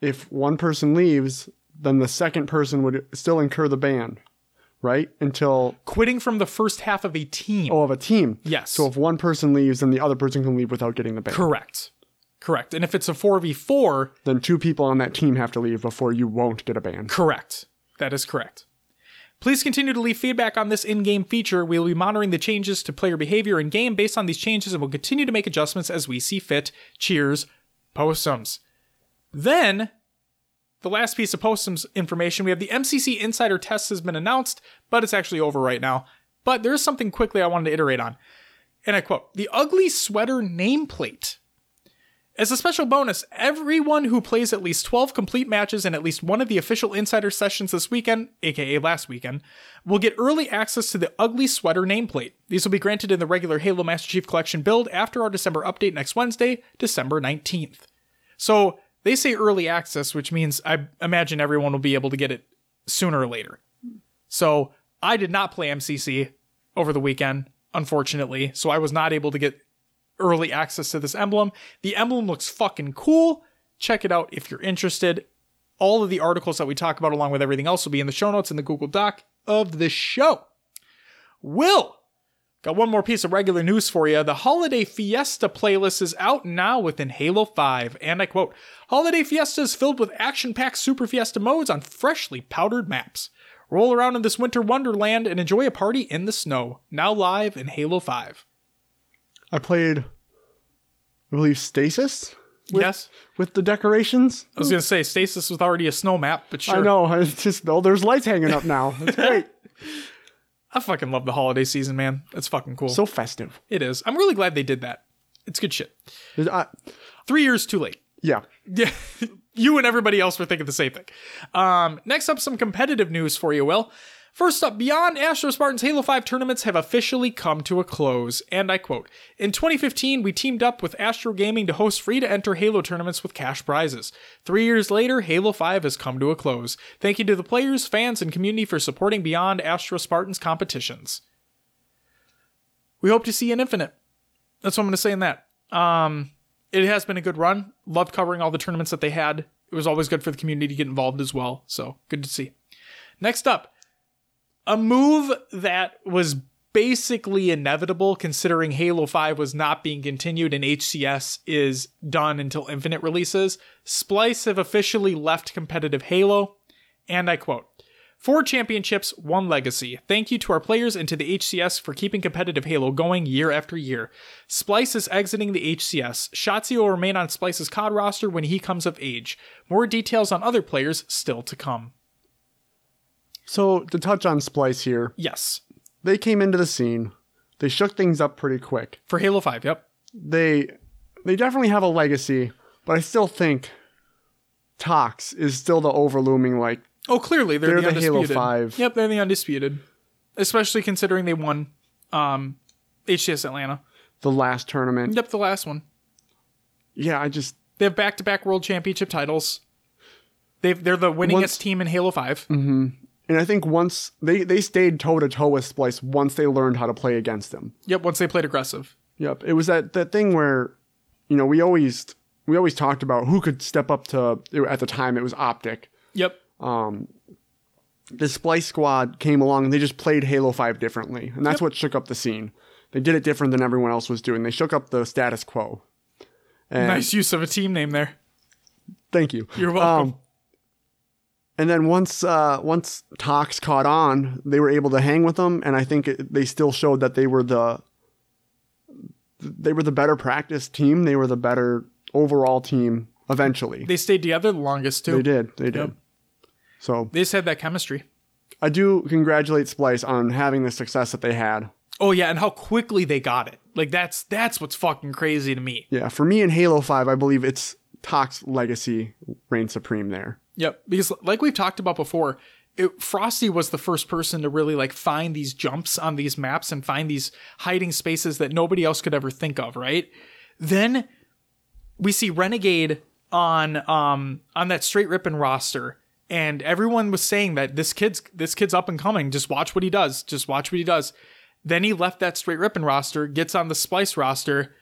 If one person leaves, then the second person would still incur the ban, right? Until, Quitting from the first half of a team. oh, of a team. Yes. So if one person leaves, then the other person can leave without getting the ban. Correct. Correct. And if it's a 4v4, Then two people on that team have to leave before you won't get a ban. Correct. That is correct. Please continue to leave feedback on this in game feature. We will be monitoring the changes to player behavior in game based on these changes and will continue to make adjustments as we see fit. Cheers, Postums. Then, the last piece of Postums information we have the MCC Insider test has been announced, but it's actually over right now. But there is something quickly I wanted to iterate on. And I quote The ugly sweater nameplate as a special bonus, everyone who plays at least 12 complete matches in at least one of the official Insider sessions this weekend, aka last weekend, will get early access to the Ugly Sweater nameplate. These will be granted in the regular Halo Master Chief Collection build after our December update next Wednesday, December 19th. So they say early access, which means I imagine everyone will be able to get it sooner or later. So I did not play MCC over the weekend, unfortunately, so I was not able to get early access to this emblem. The emblem looks fucking cool. Check it out if you're interested. All of the articles that we talk about, along with everything else, will be in the show notes in the Google Doc of the show. Will, got one more piece of regular news for you. The Holiday Fiesta playlist is out now within Halo 5, and I quote Holiday Fiesta is filled with action packed Super Fiesta modes on freshly powdered maps. Roll around in this winter wonderland and enjoy a party in the snow. Now live in Halo 5. I played, I believe, Stasis with, yes. with the decorations. I was gonna say Stasis was already a snow map, but sure. I know. It's just, oh, there's lights hanging up now. It's great. I fucking love the holiday season, man. It's fucking cool. so festive. it is. I'm really glad they did that. It's good shit. I- Three years too late. yeah. Yeah. you and everybody else were thinking the same thing. Um, next up, some competitive news for you, Will. First up, Beyond Astro Spartans Halo 5 tournaments have officially come to a close, and I quote In 2015, we teamed up with Astro Gaming to host free to enter Halo tournaments with cash prizes. Three years later, Halo 5 has come to a close. Thank you to the players, fans, and community for supporting Beyond Astro Spartans competitions. We hope to see an Infinite. That's what I'm going to say in that. Um, it has been a good run. Loved covering all the tournaments that they had. It was always good for the community to get involved as well. So good to see. Next up, a move that was basically inevitable considering Halo 5 was not being continued and HCS is done until Infinite releases. Splyce have officially left competitive Halo. And I quote, Four championships, one legacy. Thank you to our players and to the HCS for keeping competitive Halo going year after year. Splyce is exiting the HCS. Shotzi will remain on Splyce's COD roster when he comes of age. More details on other players still to come. So to touch on Splyce here, Yes. they came into the scene. They shook things up pretty quick. For Halo 5, yep. They they definitely have a legacy, but I still think Tox is still the overlooming like Oh, clearly they're, They're the, the Halo undisputed. 5. Yep, they're the undisputed. Especially considering they won um, HCS Atlanta. the last tournament. Yep, the last one. Yeah, I just They have back-to-back world championship titles. They've, they're the winningest Once- team in Halo 5. And I think once they they stayed toe to toe with Splyce once they learned how to play against him. Yep, once they played aggressive. Yep, it was that that thing where, you know, we always we always talked about who could step up to. At the time, it was Optic. Yep. Um The Splyce squad came along and they just played Halo Five differently, and that's what shook up the scene. They did it different than everyone else was doing. They shook up the status quo. And Nice use of a team name there. Thank you. You're welcome. Um, and then once uh, once Tox caught on, they were able to hang with them, and I think it, they still showed that they were the they were the better practice team. They were the better overall team. Eventually, they stayed together the longest, too. they did. They did. Yep. So They just had that chemistry. I do congratulate Splyce on having the success that they had. Oh, yeah, and how quickly they got it. Like, that's that's what's fucking crazy to me. Yeah, for me in Halo Five, I believe it's Tox legacy reigns supreme there. Yep, because like we've talked about before, it, Frosty was the first person to really like find these jumps on these maps and find these hiding spaces that nobody else could ever think of, right? Then we see Renegade on um on that Str8 Rippin roster and everyone was saying that this kid's this kid's up and coming, just watch what he does, just watch what he does. Then he left that Str8 Rippin roster, gets on the Splyce roster,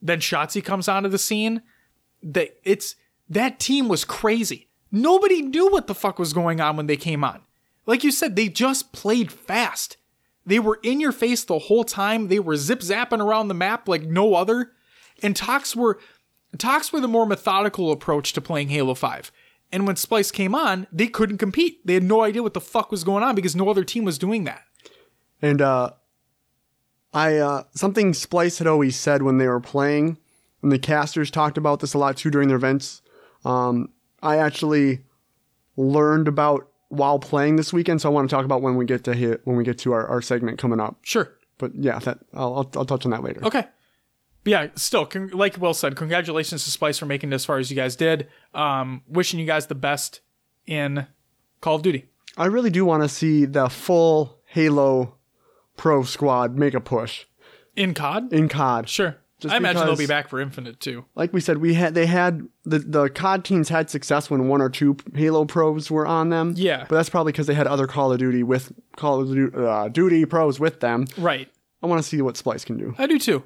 then Shotzi comes onto the scene that it's that team was crazy. Nobody knew what the fuck was going on when they came on. Like you said, they just played fast. They were in your face the whole time. They were zip zapping around the map like no other. And Tox were Tox were the more methodical approach to playing Halo 5. And when Splyce came on, they couldn't compete. They had no idea what the fuck was going on because no other team was doing that. And uh, I uh, something Splyce had always said when they were playing, and the casters talked about this a lot too during their events. Um, I actually learned about while playing this weekend, so I want to talk about when we get to hit when we get to our, our segment coming up. Sure. But yeah, that I'll, I'll, I'll touch on that later. Okay. But yeah, still, con- like Will said, congratulations to Splyce for making it as far as you guys did. Um, wishing you guys the best in Call of Duty. I really do want to see the full Halo Pro squad make a push In COD? in COD. Sure. Just I imagine they'll be back for Infinite too. like we said, we had they had the the COD teams had success when one or two Halo pros were on them. Yeah. but that's probably because they had other Call of Duty with Call of Duty, uh, Duty pros with them. Right. I want to see what Splyce can do. I do too.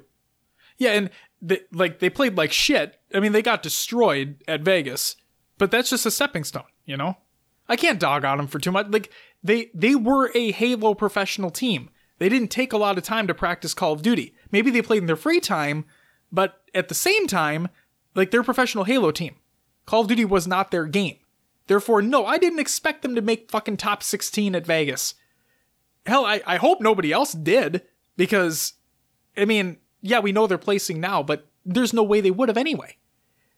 Yeah, and they, like they played like shit. I mean, they got destroyed at Vegas, but that's just a stepping stone, you know. I can't dog on them for too much. Like they they were a Halo professional team. They didn't take a lot of time to practice Call of Duty. Maybe they played in their free time, but at the same time, like they're professional Halo team. Call of Duty was not their game. Therefore, no, I didn't expect them to make fucking top 16 at Vegas. Hell, I, I hope nobody else did because I mean, yeah, we know they're placing now, but there's no way they would have anyway.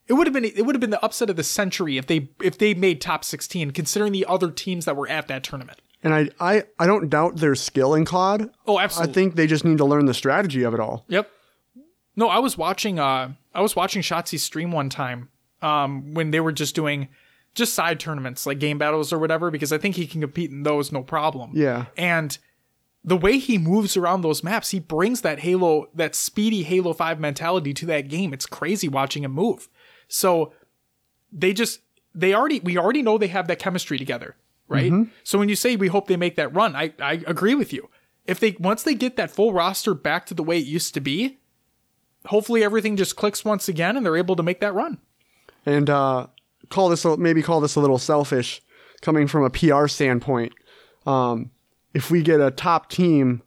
It would have been it would have been the upset of the century if they if they made top 16 considering the other teams that were at that tournament. And I, I, I don't doubt their skill in COD. Oh, absolutely. I think they just need to learn the strategy of it all. Yep. No, I was watching uh I was watching Shotzi's stream one time um when they were just doing just side tournaments like game battles or whatever because I think he can compete in those no problem. Yeah. And the way he moves around those maps, he brings that Halo that speedy Halo 5 mentality to that game. It's crazy watching him move. So they just they already we already know they have that chemistry together, right? So when you say we hope they make that run, I I agree with you. If they once they get that full roster back to the way it used to be, hopefully everything just clicks once again and they're able to make that run. And uh, call this a- maybe call this a little selfish, coming from a PR standpoint. Um, if we get a top team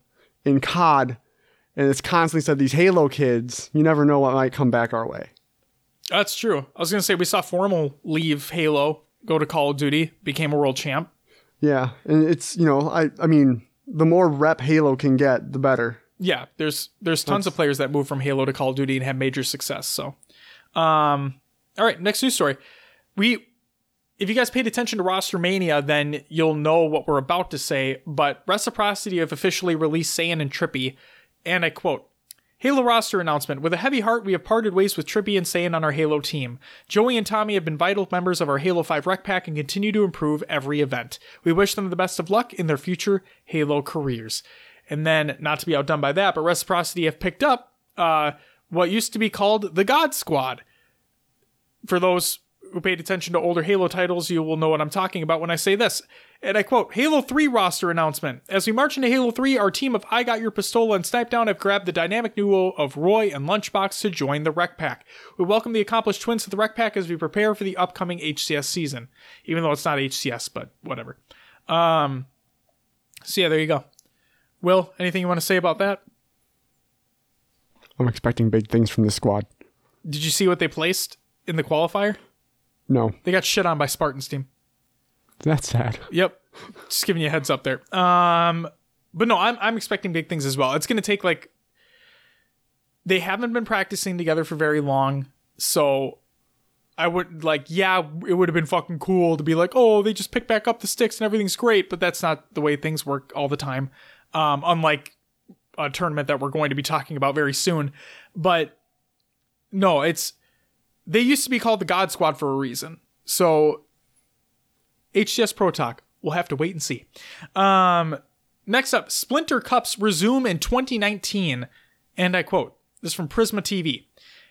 in COD, and it's constantly said these Halo kids, you never know what might come back our way. That's true. I was gonna say we saw Formal leave Halo, go to Call of Duty, became a world champ. Yeah, and it's you know I I mean the more rep Halo can get, the better. yeah, there's there's tons of players that move from Halo to Call of Duty and have major success. So, um, all right, next news story. We, if you guys paid attention to Roster Mania, then you'll know what we're about to say. But Reciprocity have officially released Saiyan and Trippy, and I quote. Halo roster announcement. With a heavy heart, we have parted ways with Trippy and Saiyan on our Halo team. Joey and Tommy have been vital members of our Halo 5 Rec Pack and continue to improve every event. We wish them the best of luck in their future Halo careers. And then, not to be outdone by that, but Reciprocity have picked up uh, what used to be called the God Squad. For those who paid attention to older Halo titles, you will know what I'm talking about when I say this. And I quote Halo 3 roster announcement. As we march into Halo 3, our team of I Got Your Pistola and Snipe Down have grabbed the dynamic duo of Roy and Lunchbox to join the Rec Pack. We welcome the accomplished twins to the Rec Pack as we prepare for the upcoming HCS season. Even though it's not HCS, but whatever. Um, so yeah, there you go. Will, anything you want to say about that? I'm expecting big things from this squad. Did you see what they placed in the qualifier? No, They got shit on by Spartan's team. that's sad. Yep. Just giving you a heads up there. Um, but no, I'm I'm expecting big things as well. It's gonna take like they haven't been practicing together for very long, so I would like, yeah, it would have been fucking cool to be like, oh, they just pick back up the sticks and everything's great, but that's not the way things work all the time. Um, unlike a tournament that we're going to be talking about very soon. But no, it's they used to be called the God Squad for a reason. So HCS Pro Talk. We'll have to wait and see. Um, next up, Splinter Cups resume in 2019. And I quote, this is from Prisma TV.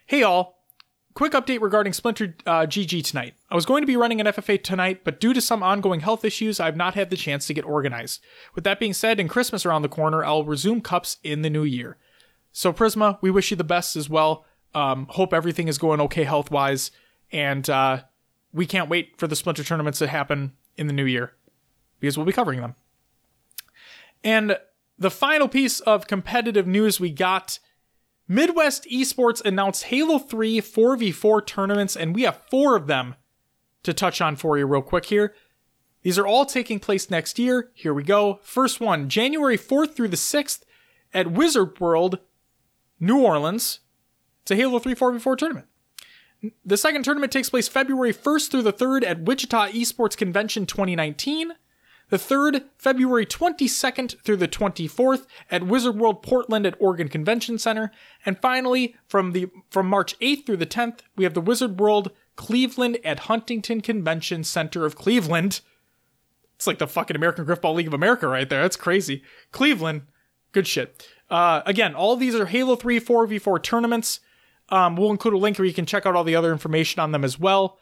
Hey all, quick update regarding Splinter uh, GG tonight. I was going to be running an FFA tonight, but due to some ongoing health issues, I've not had the chance to get organized. With that being said, and Christmas around the corner, I'll resume cups in the new year. So Prisma, we wish you the best as well. Um, hope everything is going okay health wise, and uh, we can't wait for the Splinter tournaments to happen in the new year because we'll be covering them. And the final piece of competitive news we got Midwest Esports announced Halo 3 4v4 tournaments, and we have four of them to touch on for you real quick here. These are all taking place next year. Here we go. First one, January 4th through the 6th at Wizard World, New Orleans. It's a Halo 3 4v4 tournament. The second tournament takes place February 1st through the 3rd at Wichita Esports Convention 2019. The third, February 22nd through the 24th at Wizard World Portland at Oregon Convention Center. And finally, from the from March 8th through the 10th, we have the Wizard World Cleveland at Huntington Convention Center of Cleveland. It's like the fucking American Grifball League of America right there. That's crazy. Cleveland. Good shit. Uh, again, all these are Halo 3 4v4 tournaments. Um, we'll include a link where you can check out all the other information on them as well.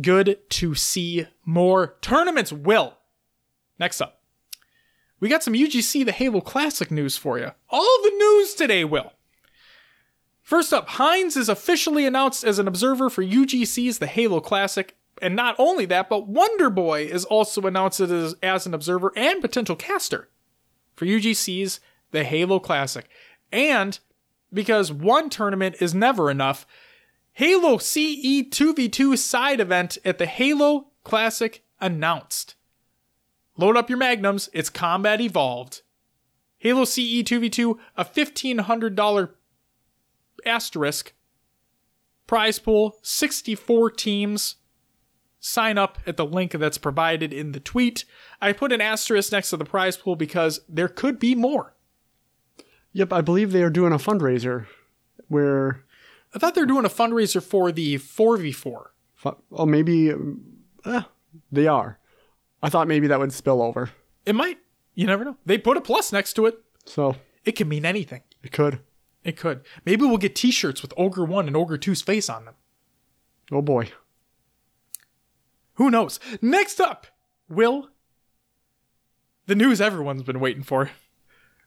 Good to see more tournaments, Will. Next up, we got some UGC the Halo Classic news for you. All the news today, Will. First up, Hines is officially announced as an observer for UGC's the Halo Classic. And not only that, but Wonder Boy is also announced as, as an observer and potential caster for UGC's the Halo Classic. And because one tournament is never enough, Halo CE 2v2 side event at the Halo Classic announced. Load up your magnums, it's combat evolved. Halo CE 2v2, a $1,500 asterisk. Prize pool, 64 teams. Sign up at the link that's provided in the tweet. I put an asterisk next to the prize pool because there could be more. Yep, I believe they are doing a fundraiser where, I thought they were doing a fundraiser for the 4v4. fu- oh, maybe um, eh, they are. I thought maybe that would spill over. It might. You never know. They put a plus next to it. So It can mean anything. it could. It could. Maybe we'll get t shirts with Ogre 1 and Ogre 2's face on them. Oh boy. Who knows? Next up, Will. The news everyone's been waiting for.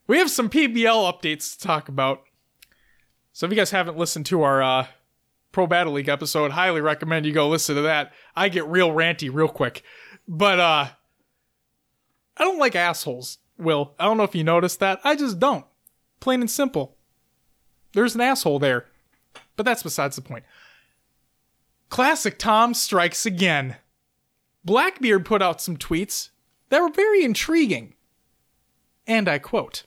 We have some PBL updates to talk about. So if you guys haven't listened to our uh, Pro Battle League episode, highly recommend you go listen to that. I get real ranty real quick. But uh I don't like assholes, Will. I don't know if you noticed that. I just don't. Plain and simple. There's an asshole there. But that's besides the point. Classic Tom strikes again. Blackbeard put out some tweets that were very intriguing. And I quote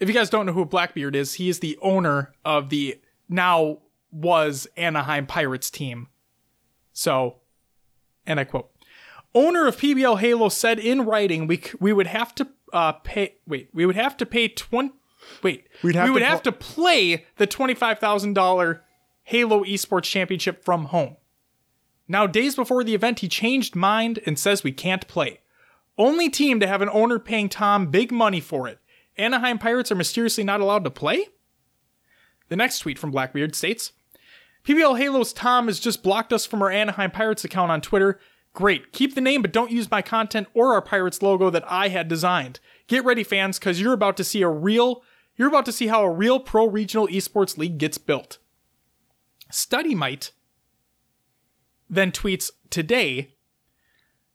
If you guys don't know who Blackbeard is, he is the owner of the now was Anaheim Pirates team. So, and I quote, owner of PBL Halo said in writing we we would have to uh, pay wait we would have to pay twenty wait We'd have we would to have pl- to play the twenty five thousand dollar Halo Esports Championship from home. Now days before the event he changed mind and says we can't play. Only team to have an owner paying Tom big money for it. Anaheim Pirates are mysteriously not allowed to play. The next tweet from Blackbeard states. PBL Halo's Tom has just blocked us from our Anaheim Pirates account on Twitter. Great. Keep the name, but don't use my content or our Pirates logo that I had designed. Get ready, fans, because you're about to see a real, you're about to see how a real pro regional esports league gets built. Study Might then tweets today.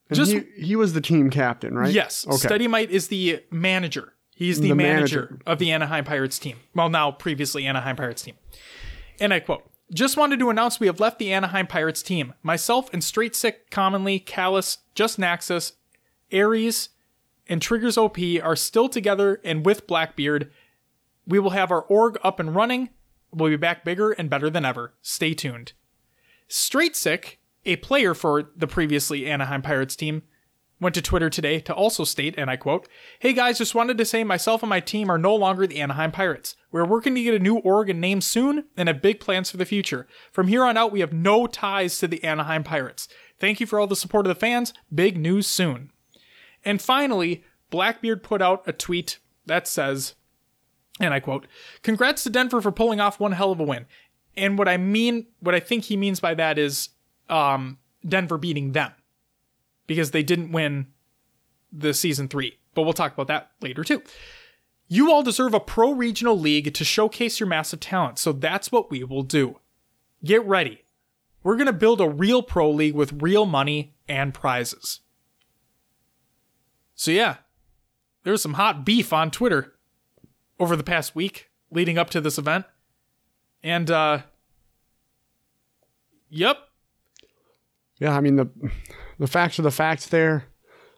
And Just- he, he was the team captain, right? Yes, Okay. Study Might is the manager. He's the, The manager, manager. of the Anaheim Pirates team. Well, now previously Anaheim Pirates team. And I quote, just wanted to announce we have left the Anaheim Pirates team. Myself and Straight Sick Commonly, Callus, Just Naxus, Ares, and Triggers OP are still together and with Blackbeard. We will have our org up and running. We'll be back bigger and better than ever. Stay tuned. Straight Sick, a player for the previously Anaheim Pirates team, went to Twitter today to also state, and I quote, Hey guys, just wanted to say myself and my team are no longer the Anaheim Pirates. We're working to get a new org and name soon and have big plans for the future. From here on out, we have no ties to the Anaheim Pirates. Thank you for all the support of the fans. Big news soon. And finally, Blackbeard put out a tweet that says, and I quote, Congrats to Denver for pulling off one hell of a win. And what I mean, what I think he means by that is um, Denver beating them because they didn't win the season three. But we'll talk about that later too. You all deserve a pro regional league to showcase your massive talent, so that's what we will do. Get ready. We're going to build a real pro league with real money and prizes. So, yeah, there's some hot beef on Twitter over the past week leading up to this event. And, uh, yep, Yeah, I mean the the facts are the facts there.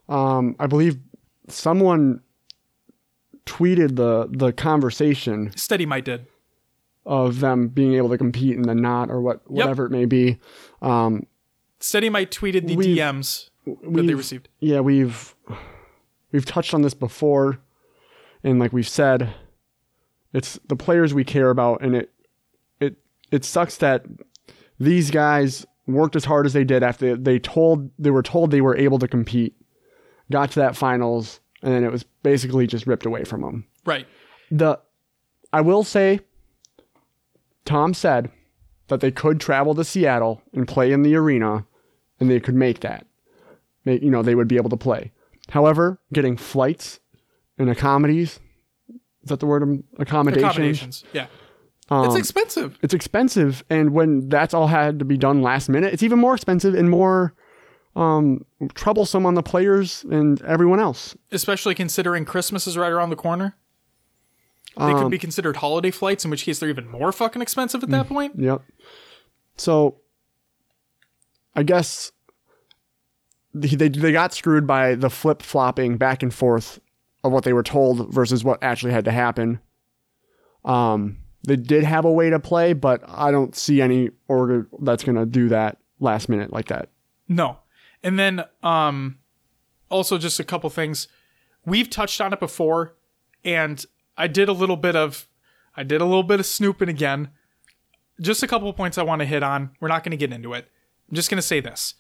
Um, I believe someone tweeted the the conversation Steady Might did. of them being able to compete and then not, or what whatever it may be. Um, Steady Might tweeted the DMs that they received. yeah, we've we've touched on this before, and like we've said, it's the players we care about, and it it it sucks that these guys worked as hard as they did after they told they were told they were able to compete, got to that finals, and then it was basically just ripped away from them. Right. The I will say, Tom said that they could travel to Seattle and play in the arena, and they could make that. They, you know, they would be able to play. However, getting flights and accommodations is that the word? Accommodations. Accommodations. Yeah. Um, it's expensive. it's expensive, and when that's all had to be done last minute, it's even more expensive and more um, troublesome on the players and everyone else. Especially considering Christmas is right around the corner. They could Um, be considered holiday flights, in which case they're even more fucking expensive at Mm. that point. Yep. So, I guess they, they they got screwed by the flip flopping back and forth of what they were told versus what actually had to happen. Um, they did have a way to play, but I don't see any order that's gonna do that last minute like that. No. And then um also just a couple things. We've touched on it before and I did a little bit of I did a little bit of snooping again. Just a couple points I want to hit on. We're not going to get into it. I'm just going to say this.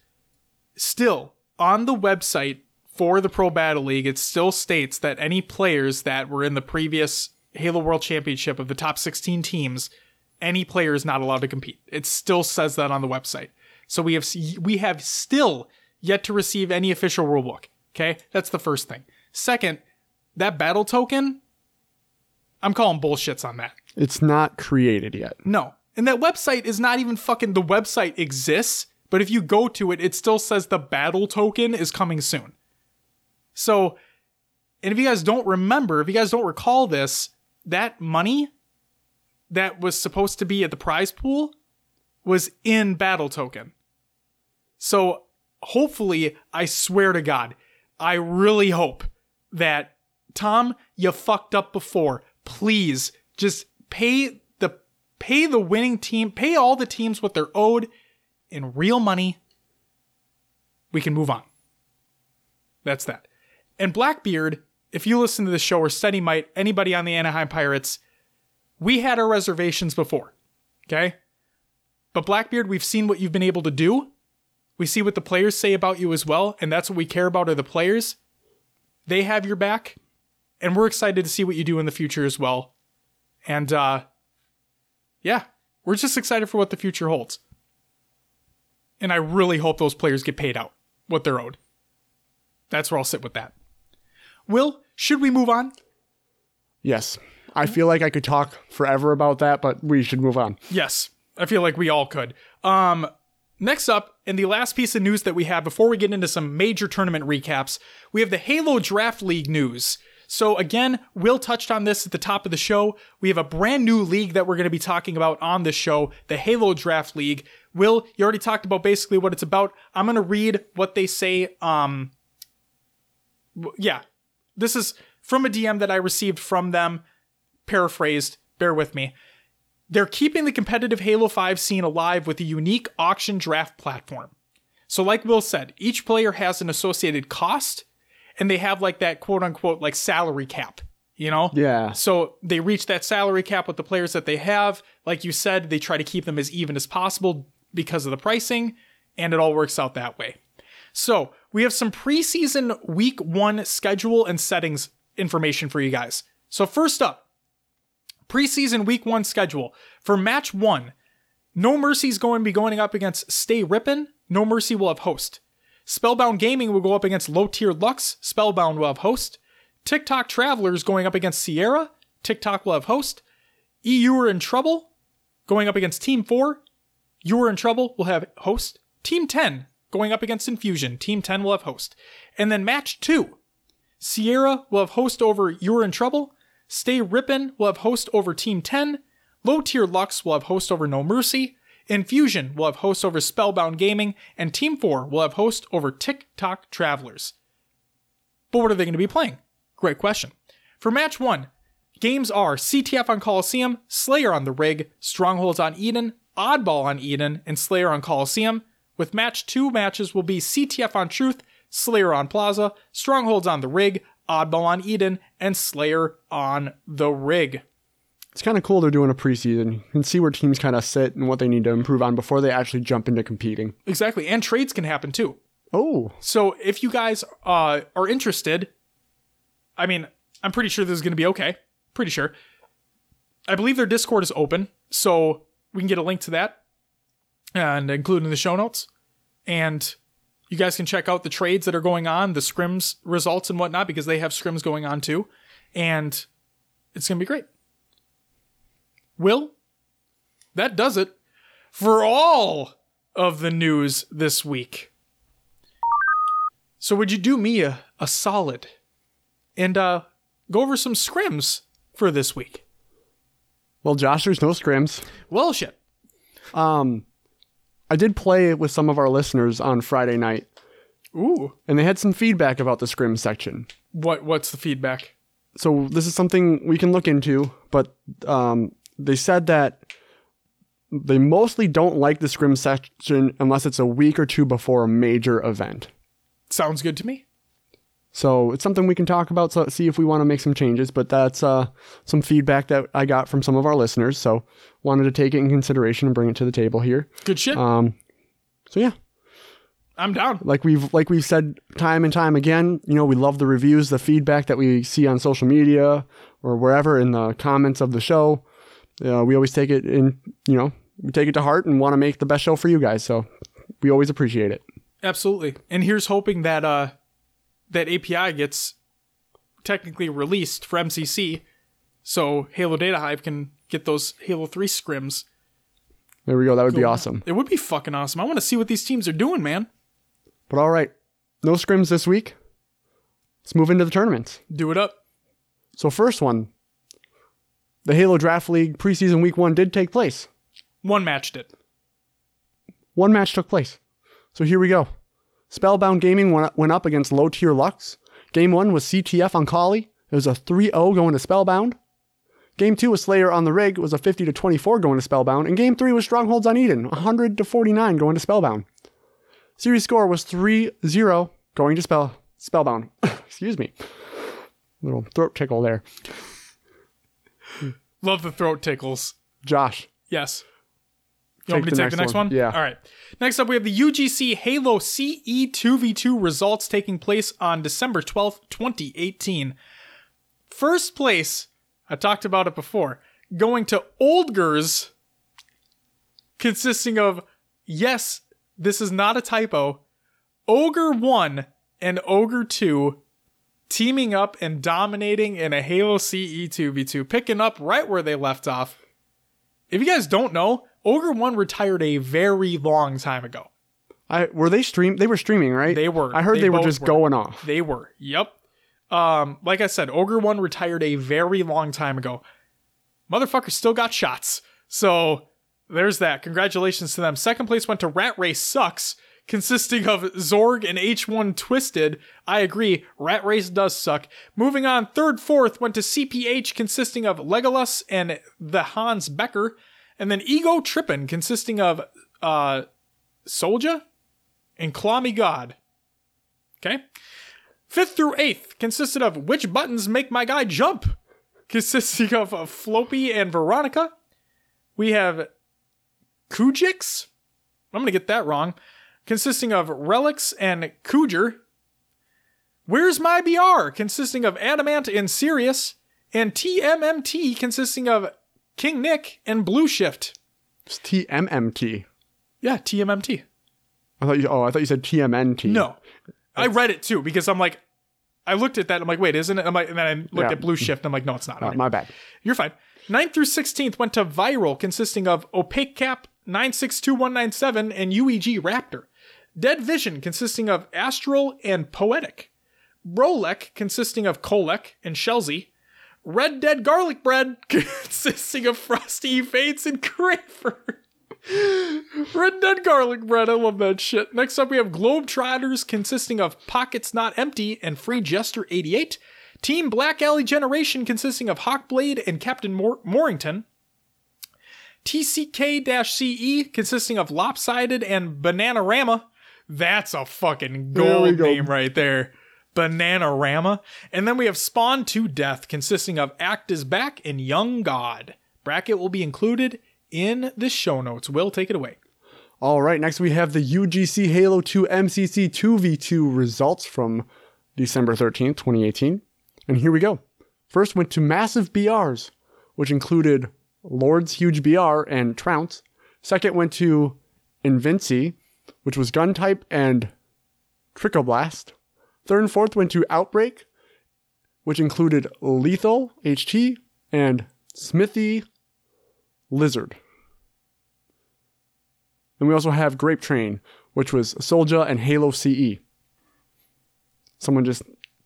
Still, on the website for the Pro Battle League, it still states that any players that were in the previous Halo World Championship of the top 16 teams, any player is not allowed to compete. It still says that on the website. So we have we have still yet to receive any official rulebook. Okay, that's the first thing. Second, that battle token, I'm calling bullshits on that. It's not created yet. No, and that website is not even fucking. The website exists, but if you go to it, it still says the battle token is coming soon. So, and if you guys don't remember, if you guys don't recall this, that money that was supposed to be at the prize pool was in battle token. So hopefully, I swear to God, I really hope that Tom, you fucked up before. Please just pay the pay the winning team, pay all the teams what they're owed in real money. we can move on. That's that. And Blackbeard, if you listen to the show or study might, anybody on the Anaheim Pirates, we had our reservations before. Okay? But Blackbeard, we've seen what you've been able to do. We see what the players say about you as well, and that's what we care about are the players. They have your back, and we're excited to see what you do in the future as well. And uh yeah, we're just excited for what the future holds. And I really hope those players get paid out what they're owed. That's where I'll sit with that. Will, should we move on? Yes. I feel like I could talk forever about that, but we should move on. Yes, I feel like we all could. Um, next up, and the last piece of news that we have before we get into some major tournament recaps, we have the Halo Draft League news. So again, Will touched on this at the top of the show. We have a brand new league that we're going to be talking about on this show, the Halo Draft League. Will, you already talked about basically what it's about. I'm going to read what they say. Um, yeah, this is from a DM that I received from them, paraphrased. Bear with me. They're keeping the competitive Halo 5 scene alive with a unique auction draft platform. So, like Will said, each player has an associated cost, and they have like that quote unquote like salary cap, you know? Yeah. So they reach that salary cap with the players that they have. Like you said, they try to keep them as even as possible because of the pricing, and it all works out that way. So we have some preseason week one schedule and settings information for you guys. So, first up, preseason week one schedule. For match one, No Mercy's going to be going up against Str8 Rippin'. No Mercy will have host. Spellbound Gaming will go up against Low Tier Lux. Spellbound will have host. TikTok Travelers going up against Sierra. TikTok will have host. EU are in trouble going up against Team 4. You are in trouble will have host. Team 10 going up against Infusion. Team 10 will have host. And then match 2. Sierra will have host over You're in Trouble. Str8 Rippin' will have host over Team 10. Low Tier Lux will have host over No Mercy. Infusion will have host over Spellbound Gaming. And Team 4 will have host over TikTok Travelers. But what are they going to be playing? Great question. For match 1, games are CTF on Coliseum, Slayer on the Rig, Strongholds on Eden, Oddball on Eden, and Slayer on Coliseum. With match 2 matches will be CTF on Truth, Slayer on Plaza, Strongholds on the Rig, Oddball on Eden, and Slayer on the Rig. It's kind of cool they're doing a preseason. You can see where teams kind of sit and what they need to improve on before they actually jump into competing. Exactly, and trades can happen too. Oh, So if you guys uh, are interested, I mean, I'm pretty sure this is going to be okay. Pretty sure. I believe their Discord is open, so we can get a link to that and including the show notes. And you guys can check out the trades that are going on, the scrims results and whatnot, because they have scrims going on too. And it's going to be great. Will, that does it for all of the news this week. So would you do me a, a solid and uh, go over some scrims for this week? well, Josh, there's no scrims. Well, shit. Um, I did play with some of our listeners on Friday night, Ooh. and they had some feedback about the scrim section. What what's the feedback? So this is something we can look into, but um, they said that they mostly don't like the scrim section unless it's a week or two before a major event. Sounds good to me. So it's something we can talk about, so see if we want to make some changes. But that's uh, some feedback that I got from some of our listeners. So wanted to take it in consideration and bring it to the table here. Good shit. Um, so yeah, I'm down. like we've like we've said time and time again, you know, we love the reviews, the feedback that we see on social media or wherever in the comments of the show. Uh, we always take it in, you know, we take it to heart and want to make the best show for you guys. So we always appreciate it. Absolutely. And here's hoping that uh that API gets technically released for MCC so Halo Data Hive can get those Halo 3 scrims. There we go. That would be awesome. It would be fucking awesome. I want to see what these teams are doing, man. But all right, no scrims this week. Let's move into the tournaments. Do it up. So first one, the Halo Draft League preseason week one did take place. One match did. One match took place. So here we go. Spellbound Gaming went up against Low Tier Lux. Game one was CTF on Collie. It was a 3 0 going to Spellbound. Game two was Slayer on the Rig. It was a 50 to 24 going to Spellbound. And game three was Strongholds on Eden, 100 to 49 going to Spellbound. Series score was 3-0, going to spell spellbound. Excuse me. Little throat tickle there. Love the throat tickles. Josh. Yes. You want me to the take the next one? one. Yeah. All right. Next up, we have the UGC Halo CE 2v2 results taking place on December 12th, 2018. First place, I talked about it before, going to Oldgers, consisting of, yes, this is not a typo, Ogre 1 and Ogre 2 teaming up and dominating in a Halo E CE 2v2, picking up right where they left off. If you guys don't know, Ogre 1 retired a very long time ago. I were they stream they were streaming, right? They were. I heard They they, were just were. going off. They were. Yep. Um, like I said, Ogre 1 retired a very long time ago. Motherfucker still got shots. So there's that. Congratulations to them. Second place went to Rat Race Sucks, consisting of Zorg and H1 Twisted. I agree, Rat Race does suck. Moving on, third, fourth went to CPH, consisting of Legolas and the Hans Becker. And then Ego Trippin, consisting of uh Soldier and Claw God. Okay. Fifth through eighth consisted of which buttons make my guy jump, consisting of uh, Floppy and Veronica. We have Kujix. I'm gonna get that wrong. Consisting of Relics and Kujer. Where's my BR? Consisting of Adamant and Sirius, and TMMT consisting of King Nick and Blue Shift. It's TMMT. Yeah, TMMT. I thought you oh, I thought you said TMNT. No, I read it too because I'm like, I looked at that. And I'm like, wait, isn't it? I'm like, and then I looked Yeah. at Blue Shift. And I'm like, no, it's not. Uh, my bad. You're fine. 9th through 16th went to Viral, consisting of Opaque Cap 962197 and UEG Raptor. Dead Vision, consisting of Astral and Poetic. Brolek, consisting of Kolek and Shelzy. Red Dead Garlic Bread, consisting of Frosty Fates and Crafer. Red Dead Garlic Bread, I love that shit. Next up, we have Globetrotters, consisting of Pockets Not Empty and Free Jester 88. Team Black Alley Generation, consisting of Hawkblade and Captain Mor- Morrington. TCK-CE, E, consisting of Lopsided and Bananarama. That's a fucking gold go. name right there. Bananarama. And then we have Spawn to Death, consisting of Act is Back and Young God. Bracket will be included in the show notes. Will take it away. All right, next we have the UGC Halo 2 MCC 2v2 results from December 13th, 2018. And here we go. First went to Massive BRs, which included Lord's Huge BR and Trounce. Second went to Invinci, which was Gun Type and Trickoblast. Third and fourth went to Outbreak, which included Lethal HT and Smithy Lizard. And we also have Grape Train, which was Soldier and Halo CE. Someone just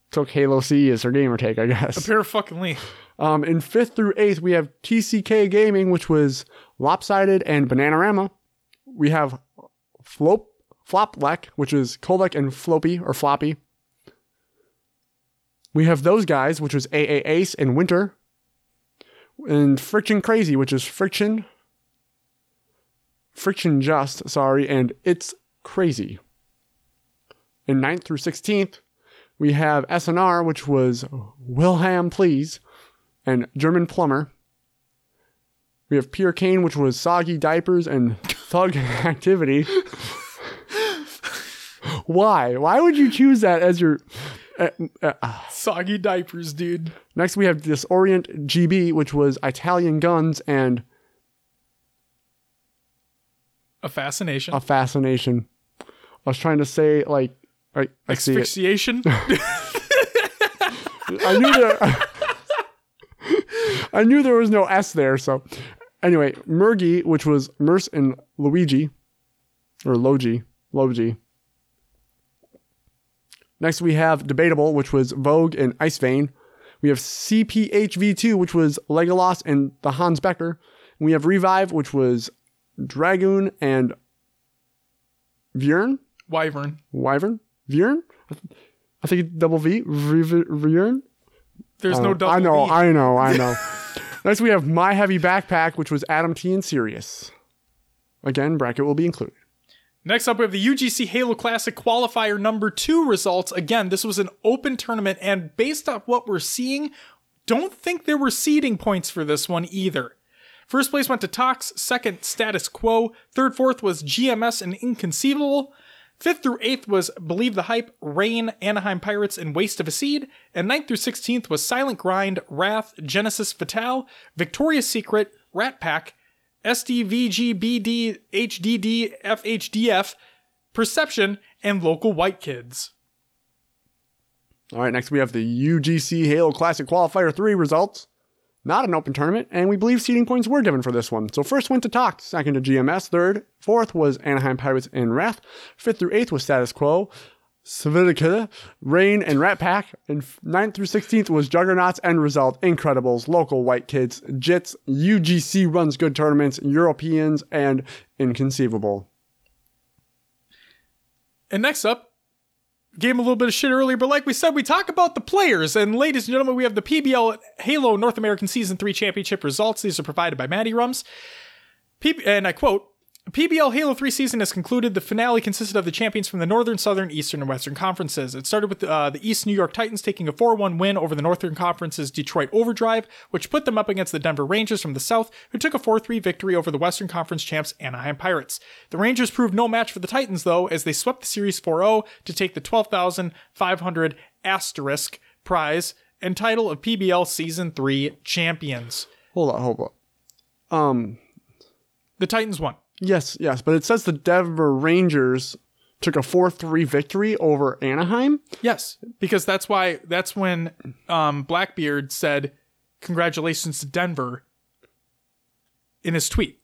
took Halo CE as their gamer take, I guess. A pair of fucking Lee. Um, in fifth through eighth, we have TCK Gaming, which was Lopsided and Bananarama. We have Flop Floplek, which is Kolek and Floppy or Floppy. We have those guys, which was AA Ace and Winter. And Friction Crazy, which is Friction. Friction Just, sorry, and It's Crazy. In 9th through 16th, we have SNR, which was Wilhelm Please and German Plumber. We have Pure Cane, which was Soggy Diapers and Thug Activity. Why? Why would you choose that as your. Uh, uh, Soggy diapers, dude. next, we have Disorient GB, which was Italian Guns and A fascination. a Fascination. I was trying to say, like, I, I. Asphyxiation. I knew there. I knew there was no S there. So, anyway, Murgy, which was Merce and Luigi, or Logi, Logi. Next, we have Debatable, which was Vogue and Ice Vein. We have CPHV2, which was Legolas and the Hans Becker. And we have Revive, which was Dragoon and Vjern. Wyvern. Wyvern? Vjern? I think it's double V. Vjern? There's no double Uh, I know, V. I know, I know. Next, we have My Heavy Backpack, which was Adam T and Sirius. Again, bracket will be included. Next up, we have the UGC Halo Classic qualifier number two results. Again, this was an open tournament, and based off what we're seeing, don't think there were seeding points for this one either. First place went to Tox, second, Status Quo, third, fourth was GMS and Inconceivable, fifth through eighth was Believe the Hype, Rain, Anaheim Pirates, and Waste of a Seed, and ninth through 16th was Silent Grind, Wrath, Genesis Fatale, Victoria's Secret, Rat Pack, SDVGBD, HDD, FHDF, Perception, and Local White Kids. All right, next we have the UGC Halo Classic Qualifier 3 results. Not an open tournament, and we believe seeding points were given for this one. So first went to Tox, second to GMS, third, fourth was Anaheim Pirates and Wrath, fifth through eighth was Status Quo, Svitica, Rain, and Rat Pack, and ninth through 16th was Juggernauts, End Result, Incredibles, Local White Kids, Jits, UGC Runs Good Tournaments, Europeans, and Inconceivable. And next up, gave him a little bit of shit earlier, but like we said, we talk about the players. And ladies and gentlemen, we have the PBL Halo North American Season 3 Championship results. These are provided by Matty Rums. P- and I quote, PBL Halo 3 season has concluded. The finale consisted of the champions from the Northern, Southern, Eastern, and Western conferences. It started with uh, the East New York Titans taking a 4 1 win over the Northern Conference's Detroit Overdrive, which put them up against the Denver Rangers from the South, who took a 4 3 victory over the Western Conference champs Anaheim Pirates. The Rangers proved no match for the Titans, though, as they swept the series 4 0 to take the 12,500 asterisk prize and title of PBL Season 3 champions. Hold on, hold on. Um, The Titans won. Yes, yes, but it says the Denver Rangers took a 4 3 victory over Anaheim. Yes, because that's why that's when um, Blackbeard said congratulations to Denver in his tweet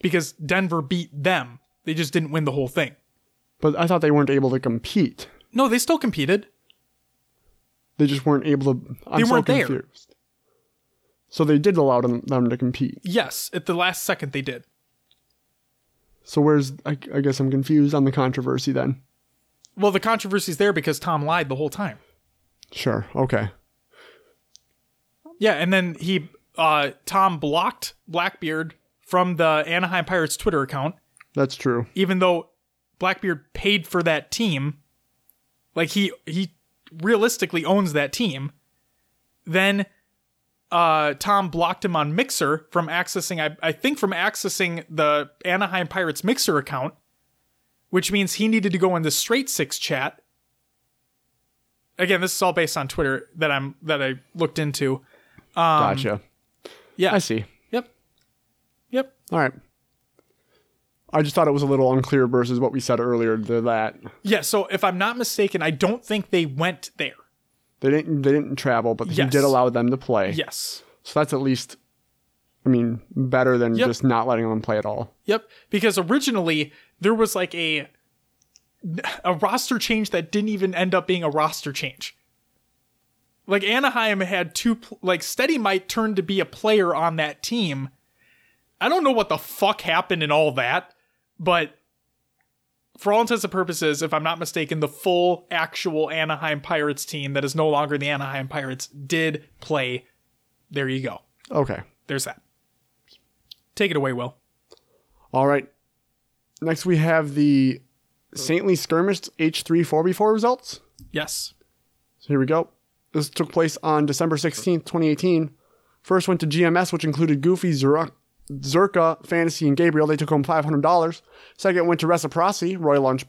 because Denver beat them. They just didn't win the whole thing. But I thought they weren't able to compete. No, they still competed. They just weren't able to. I'm They weren't there. confused. So they did allow them, them to compete. Yes, at the last second they did. So where's I, I guess I'm confused on the controversy then. Well, the controversy's there because Tom lied the whole time. Sure. Okay. Yeah, and then he uh Tom blocked Blackbeard from the Anaheim Pirates Twitter account That's true. even though Blackbeard paid for that team, like he he realistically owns that team. Then uh, Tom blocked him on Mixer from accessing, I, I think, from accessing the Anaheim Pirates Mixer account, which means he needed to go in the Straight Six chat. Again, this is all based on Twitter that I'm that I looked into. Um, Gotcha. Yeah. I see. Yep. Yep. All right. I just thought it was a little unclear versus what we said earlier to that. Yeah. So if I'm not mistaken, I don't think they went there. They didn't they didn't travel, but he did allow them to play. Yes. So that's at least I mean, better than Yep. just not letting them play at all. Yep, because originally there was like a a roster change that didn't even end up being a roster change. Like Anaheim had two like Steady might turn to be a player on that team. I don't know what the fuck happened in all that, but for all intents and purposes, if I'm not mistaken, the full actual Anaheim Pirates team that is no longer the Anaheim Pirates did play. There you go. Okay. There's that. Take it away, Will. All right. Next we have the Saintly Skirmish H3 4v4 results. Yes. So here we go. This took place on December 16th, 2018. First went to GMS, which included Goofy, Zerka, Zerka, Fantasy, and Gabriel. They took home $500. Second went to Reciprocity, Roy Lunch,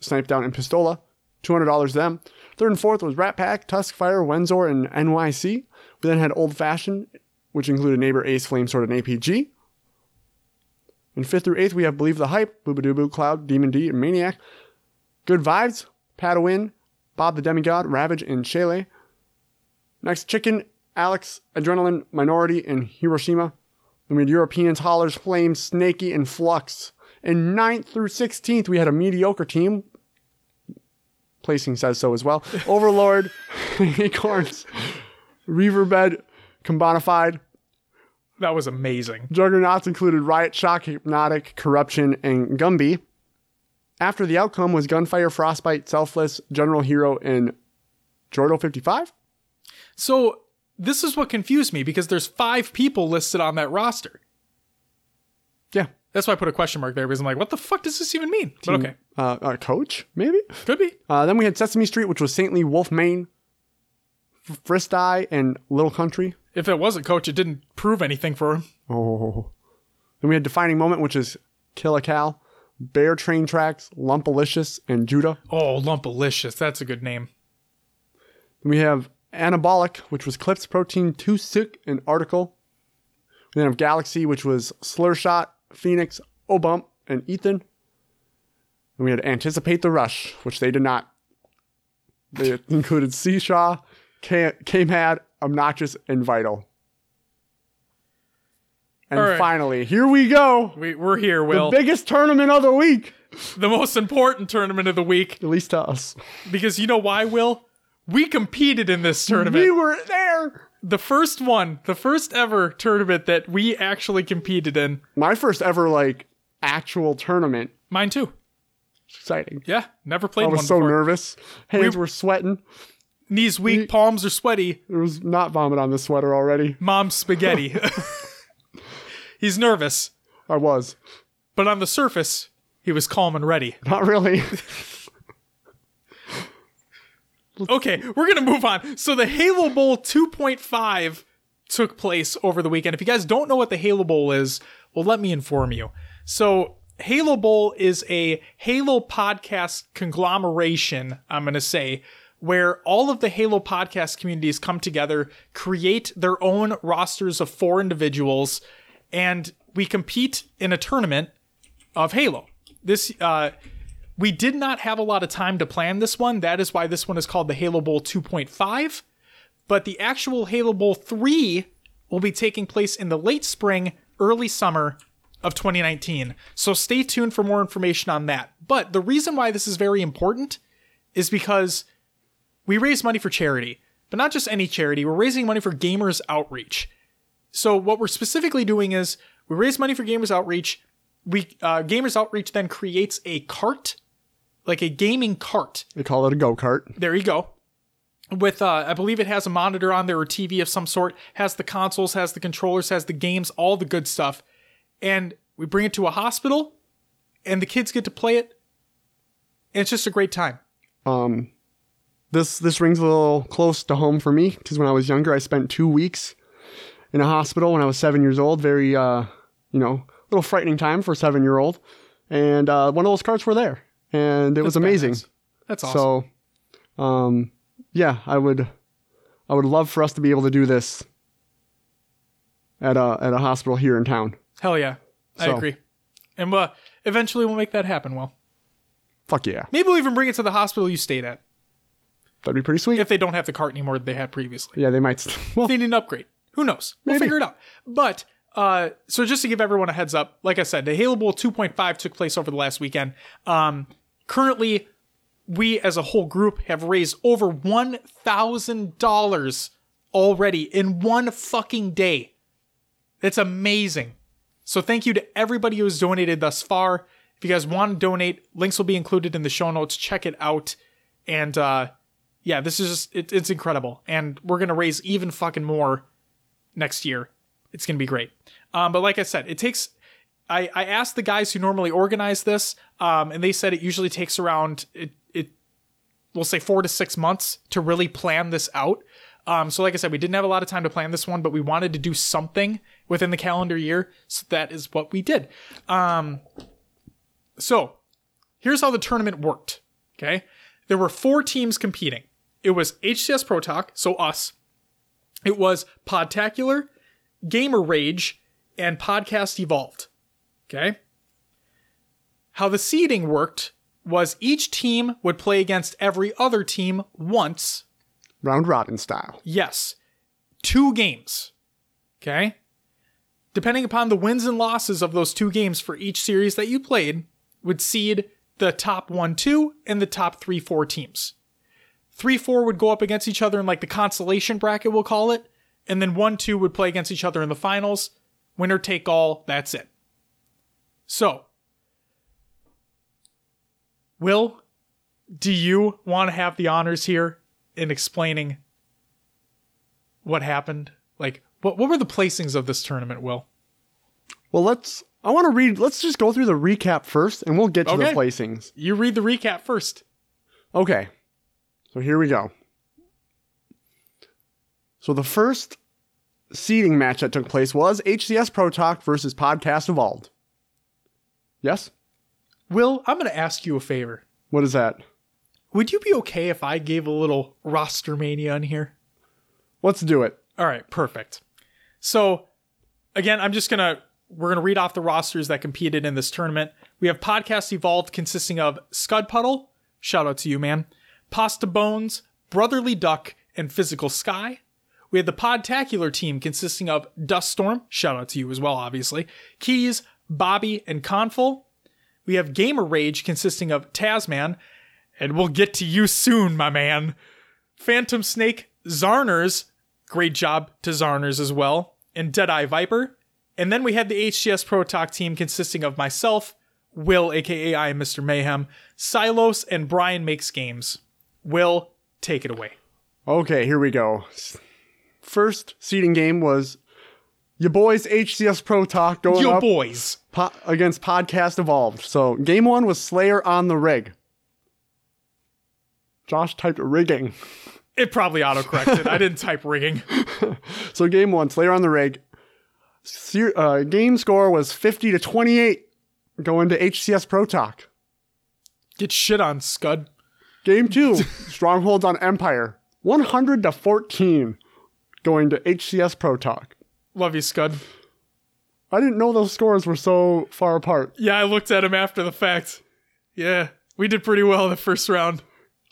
Snipe Down, and Pistola. $200 them. Third and fourth was Rat Pack, Tuskfire, Wenzor, and NYC. We then had Old Fashioned, which included Neighbor, Ace, Flame Sword, and APG. In fifth through eighth, we have Believe the Hype, Boobadoo Cloud, Demon D, and Maniac. Good Vibes, Padawin, Bob the Demigod, Ravage, and Shele. Next, Chicken, Alex, Adrenaline, Minority, and Hiroshima. Then we had Europeans, Hollers, Flames, Snaky, and Flux. In 9th through 16th, we had a mediocre team. Placing says so as well. Overlord, Acorns, Reaverbed, Combonified. That was amazing. Juggernauts included Riot Shock, Hypnotic, Corruption, and Gumby. After the outcome was Gunfire, Frostbite, Selfless, General Hero, and Jordo 55? So this is what confused me because there's five people listed on that roster. Yeah. That's why I put a question mark there because I'm like, what the fuck does this even mean? But okay, Uh, uh, coach, maybe? could be. Uh, then we had Sesame Street, which was Saintly, Wolf, Maine, F- Fristi, and Little Country. If it wasn't coach, it didn't prove anything for him. Oh. Then we had Defining Moment, which is Kill a Cow, Bear Train Tracks, Lumpalicious, and Judah. Oh, Lumpalicious. That's a good name. Then we have Anabolic, which was Clips, Protein, Too Sick, and Article. We then have Galaxy, which was Slurshot, Phoenix, Obump, and Ethan. And we had Anticipate the Rush, which they did not. They included Seashaw, K-Mad, Obnoxious, and Vital. And right. finally, here we go. We, we're here, Will. The biggest tournament of the week, the most important tournament of the week. at least to us. Because you know why, Will? We competed in this tournament. We were there. the first one, the first ever tournament that we actually competed in. My first ever like actual tournament. Mine too. Exciting. Yeah, never played I was one so before. nervous. Hands We- were sweating. Knees weak, palms are sweaty. There was not vomit on the sweater already. Mom's spaghetti. He's nervous, I was. but on the surface, he was calm and ready. Not really. Okay, we're gonna move on. So the Halo Bowl 2.5 took place over the weekend. If you guys don't know what the Halo Bowl is, well, let me inform you. So Halo Bowl is a Halo podcast conglomeration, I'm gonna say, where all of the Halo podcast communities come together, create their own rosters of four individuals, and we compete in a tournament of Halo. This uh we did not have a lot of time to plan this one. That is why this one is called the Halo Bowl 2.5. But the actual Halo Bowl 3 will be taking place in the late spring, early summer of 2019. So stay tuned for more information on that. But the reason why this is very important is because we raise money for charity, but not just any charity. We're raising money for Gamers Outreach. So what we're specifically doing is we raise money for Gamers Outreach. We uh, Gamers Outreach then creates a cart, like a gaming cart. they call it a go kart. There you go. With uh, I believe it has a monitor on there or TV of some sort. Has the consoles, has the controllers, has the games, all the good stuff. And we bring it to a hospital, and the kids get to play it. And it's just a great time. Um, this this rings a little close to home for me because when I was younger, I spent two weeks in a hospital when I was seven years old. Very, uh, you know, little frightening time for a seven year old. And uh, one of those carts were there, and it was amazing. badass. That's awesome. So, um, yeah, I would, I would love for us to be able to do this at a at a hospital here in town. Hell yeah, I agree. And uh, eventually we'll make that happen. Well, Fuck yeah, maybe we'll even bring it to the hospital you stayed at that'd be pretty sweet. if they don't have the cart anymore that they had previously. yeah, they might. St- well, they need an upgrade. Who knows? We'll figure it out. But uh, so just to give everyone a heads up, like I said, the Halo Bowl 2.5 took place over the last weekend. Um, currently, we as a whole group have raised over one thousand dollars already in one fucking day. It's amazing. So thank you to everybody who has donated thus far. If you guys want to donate, links will be included in the show notes. Check it out. And uh, yeah, this is just it, it's incredible, and we're gonna raise even fucking more next year. It's gonna be great. Um, but like I said, it takes. I I asked the guys who normally organize this, um, and they said it usually takes around it it we'll say four to six months to really plan this out. Um, so like I said, we didn't have a lot of time to plan this one, but we wanted to do something within the calendar year, so that is what we did. Um, so here's how the tournament worked. Okay. There were four teams competing. It was HCS Pro Talk, so us. It was Podtacular, Gamer Rage, and Podcast Evolved. Okay. How the seeding worked was each team would play against every other team once. round robin style. Yes. Two games. Okay. Depending upon the wins and losses of those two games for each series that you played, would seed the top one, two, and the top three, four teams. Three, four would go up against each other in like the consolation bracket, we'll call it. And then one, two would play against each other in the finals. Winner take all, that's it. So, Will, do you want to have the honors here in explaining what happened? Like, what, what were the placings of this tournament, Will? Well, let's I want to read. Let's just go through the recap first, and we'll get to the placings. You read the recap first. Okay. So here we go. So the first seeding match that took place was HCS Pro Talk versus Podcast Evolved. Yes? Will, I'm going to ask you a favor. What is that? Would you be okay if I gave a little roster mania in here? Let's do it. All right, perfect. So, again, I'm just gonna we're gonna read off the rosters that competed in this tournament. We have Podcast Evolved consisting of Scud Puddle, shout out to you, man, Pasta Bones, Brotherly Duck, and Physical Sky. We had the Podtacular team consisting of Dust Storm, shout out to you as well, obviously, Keys, Bobby, and Conful. We have Gamer Rage consisting of Tasman, and we'll get to you soon, my man. Phantom Snake, Zarners, great job to Zarners as well, and Deadeye Viper. And then we had the HCS Pro Talk team consisting of myself, Will, aka I am Mr. Mayhem, Silos, and Brian Makes Games. Will, take it away. Okay, here we go. First seeding game was your boys HCS Pro Talk going Yo, up boys. po- against Podcast Evolved. So game one was Slayer on the rig. Josh typed rigging. It probably autocorrected. I didn't type rigging. So game one, Slayer on the rig. Se- uh, game score was 50 to 28 going to HCS Pro Talk. Get shit on, Scud. Game two, Strongholds on Empire. 100 to 14 going to HCS Pro Talk. Love you, Scud. I didn't know those scores were so far apart. Yeah, I looked at him after the fact. Yeah, we did pretty well the first round.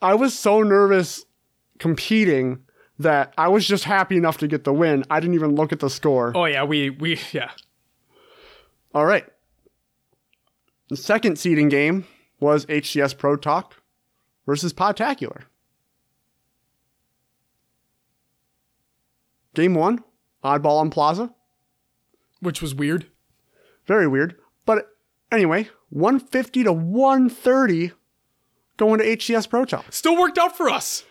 I was so nervous competing that I was just happy enough to get the win. I didn't even look at the score. Oh yeah, we we yeah. All right. The second seeding game was HCS Pro Talk versus Podtacular. Game one, Oddball on Plaza. Which was weird. Very weird. But anyway, 150 to 130 going to HCS Pro Talk. Still worked out for us.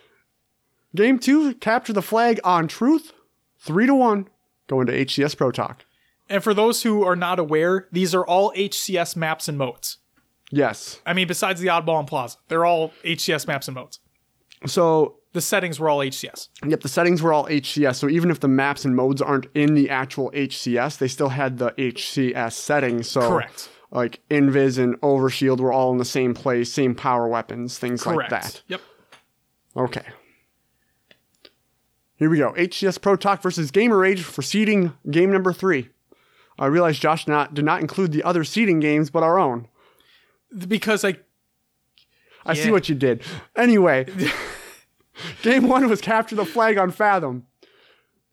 Game two, capture the flag on Truth. 3 to 1 going to HCS Pro Talk. And for those who are not aware, these are all HCS maps and modes. Yes. I mean, besides the Oddball and Plaza, they're all HCS maps and modes. So The settings were all HCS. Yep, the settings were all HCS. So even if the maps and modes aren't in the actual HCS, they still had the HCS settings. So Correct. like Invis and Overshield were all in the same place, same power weapons, things Correct. like that. Yep. Okay. Here we go. HCS Pro Talk versus Gamer Rage for seeding game number three. I realize Josh not did not include the other seeding games, but our own. Because I I see what you did. Anyway, game one was capture the flag on Fathom.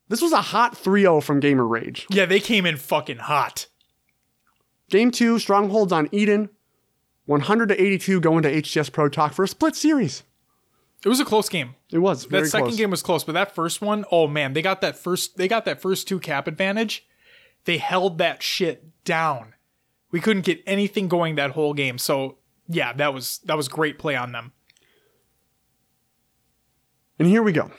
This was a hot 3-0 from Gamer Rage. yeah, they came in fucking hot. Game two, Strongholds on Eden. 100 to 82 going to HCS Pro Talk for a split series. It was a close game. It was very that second close. game was close, but that first one, oh man, they got that first they got that first two cap advantage. They held that shit down. We couldn't get anything going that whole game. So yeah, that was that was great play on them. And here we go.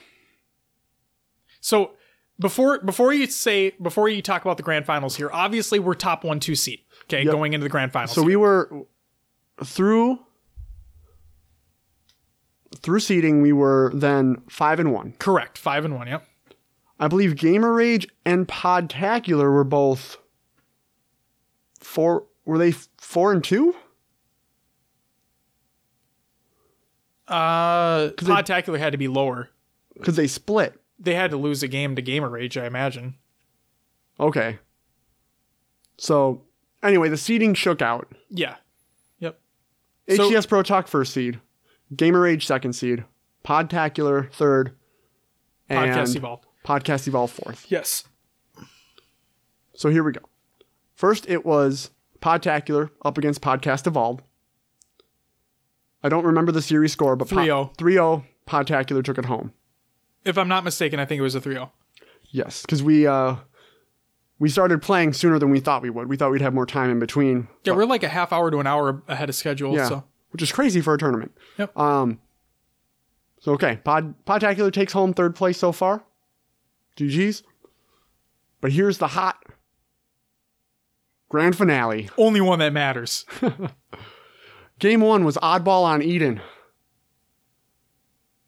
So before before you say before you talk about the grand finals here, obviously we're top one two seed. Okay, Yep. going into the grand finals. So we were through through seeding. We were then five and one. correct five and one. Yep. I believe Gamer Rage and Podtacular were both four. Were they four and two? Uh, Podtacular had to be lower. Because they split. They had to lose a game to Gamer Rage, I imagine. Okay. So anyway, the seeding shook out. Yeah. Yep. So- Pro Talk first seed, Gamer Rage second seed, Podtacular third, and Podcast evolved. Podcast Evolve fourth. Yes. So here we go. First, it was Podtacular up against Podcast Evolved. I don't remember the series score, but 3-0. 3 0, Podtacular took it home. If I'm not mistaken, I think it was a oh. 3-0. Yes, because we uh, we started playing sooner than we thought we would. We thought we'd have more time in between. Yeah, we're like a half hour to an hour ahead of schedule. Yeah, So which is crazy for a tournament. Yep. Um. So okay, Pod Podtacular takes home third place so far. GG's. But here's the hot Grand finale. Only one that matters. Game one was oddball on Eden.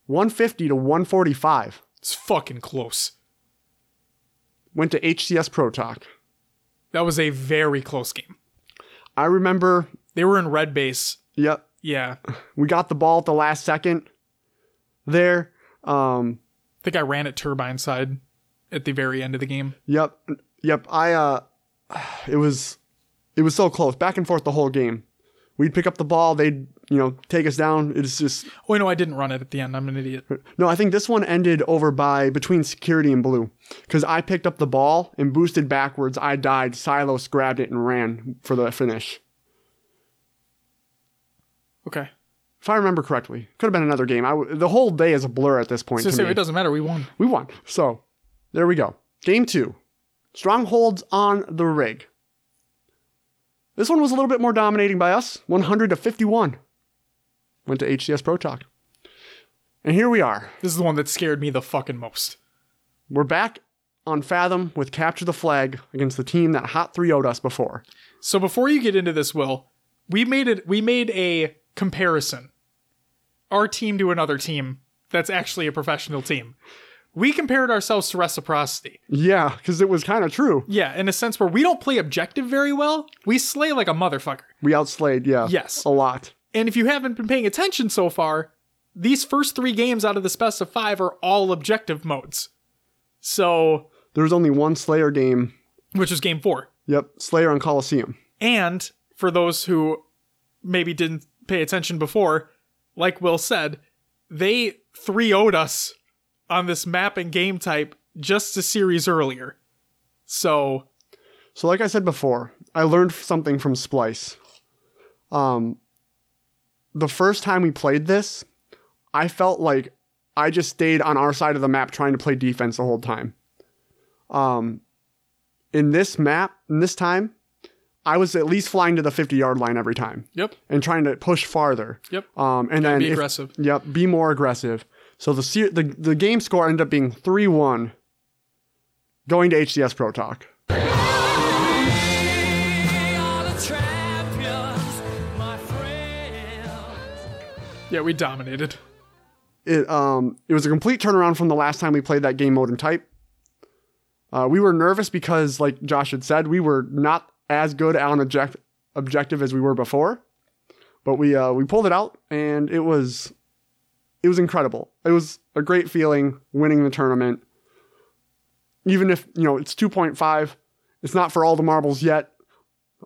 150 to 145. It's fucking close. Went to HCS Pro Talk. That was a very close game. I remember, They were in red base. yep, Yeah. We got the ball at the last second there. Um, I think I ran at turbine side at the very end of the game. Yep, yep. I uh, it was, it was so close, back and forth the whole game. We'd pick up the ball, they'd you know take us down. It's just Oh, no, I didn't run it at the end. I'm an idiot. no. I think this one ended over by between security and blue, because I picked up the ball and boosted backwards. I died. Silos grabbed it and ran for the finish. Okay. If I remember correctly, could have been another game. I w- the whole day is a blur at this point. So, so it doesn't matter. We won. We won. So there we go. Game two. Strongholds on the rig. This one was a little bit more dominating by us 100 to 51. Went to HCS Pro Talk. And here we are. This is the one that scared me the fucking most. We're back on Fathom with Capture the Flag against the team that hot 3 0'd us before. So before you get into this, Will, we made it. We made a comparison. Our team to another team that's actually a professional team. We compared ourselves to reciprocity. Yeah, because it was kind of true. Yeah, in a sense where we don't play objective very well. We slay like a motherfucker. We outslayed, yeah. Yes. A lot. And if you haven't been paying attention so far, these first three games out of the best of five are all objective modes. So, There was only one Slayer game. which is game four. Yep, Slayer on Coliseum. And for those who maybe didn't pay attention before, like Will said, they 3 0'd us on this map and game type just a series earlier. So, So, like I said before, I learned something from Splyce. Um, the first time we played this, I felt like I just stayed on our side of the map trying to play defense the whole time. Um, in this map, in this time, I was at least flying to the 50 yard line every time yep, and trying to push farther. yep. Um, and then be if- aggressive. Yep, be more aggressive. So the the the game score ended up being three one, going to HCS Pro Talk. are the champions, my friends. Yeah, we dominated. It um it was a complete turnaround from the last time we played that game mode and type. Uh, we were nervous because, like Josh had said, we were not as good on object- objective as we were before, but we uh, we pulled it out and it was it was incredible. It was a great feeling winning the tournament. Even if you know it's two point five, it's not for all the marbles yet.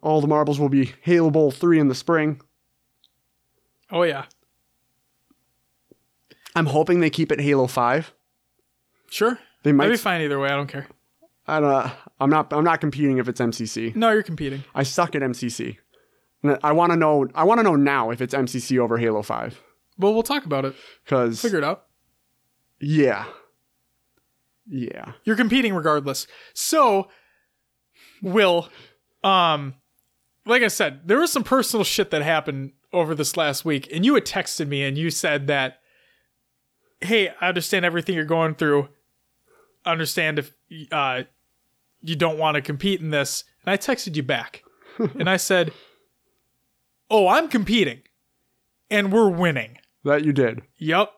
All the marbles will be Halo Bowl three in the spring. Oh, yeah. I'm hoping they keep it Halo five. Sure. They might I'd be fine either way. I don't care. I don't. I'm not. I'm not competing if it's MCC. No, you're competing. I suck at MCC. I want to know. I want to know now if it's MCC over Halo Five. Well, we'll talk about it. Because Figure it out. yeah, yeah. You're competing regardless. So, Will, um, like I said, there was some personal shit that happened over this last week, and you had texted me and you said that, hey, I understand everything you're going through. Understand if uh, you don't want to compete in this. And I texted you back, and I said, oh, I'm competing, and we're winning. That you did. Yep.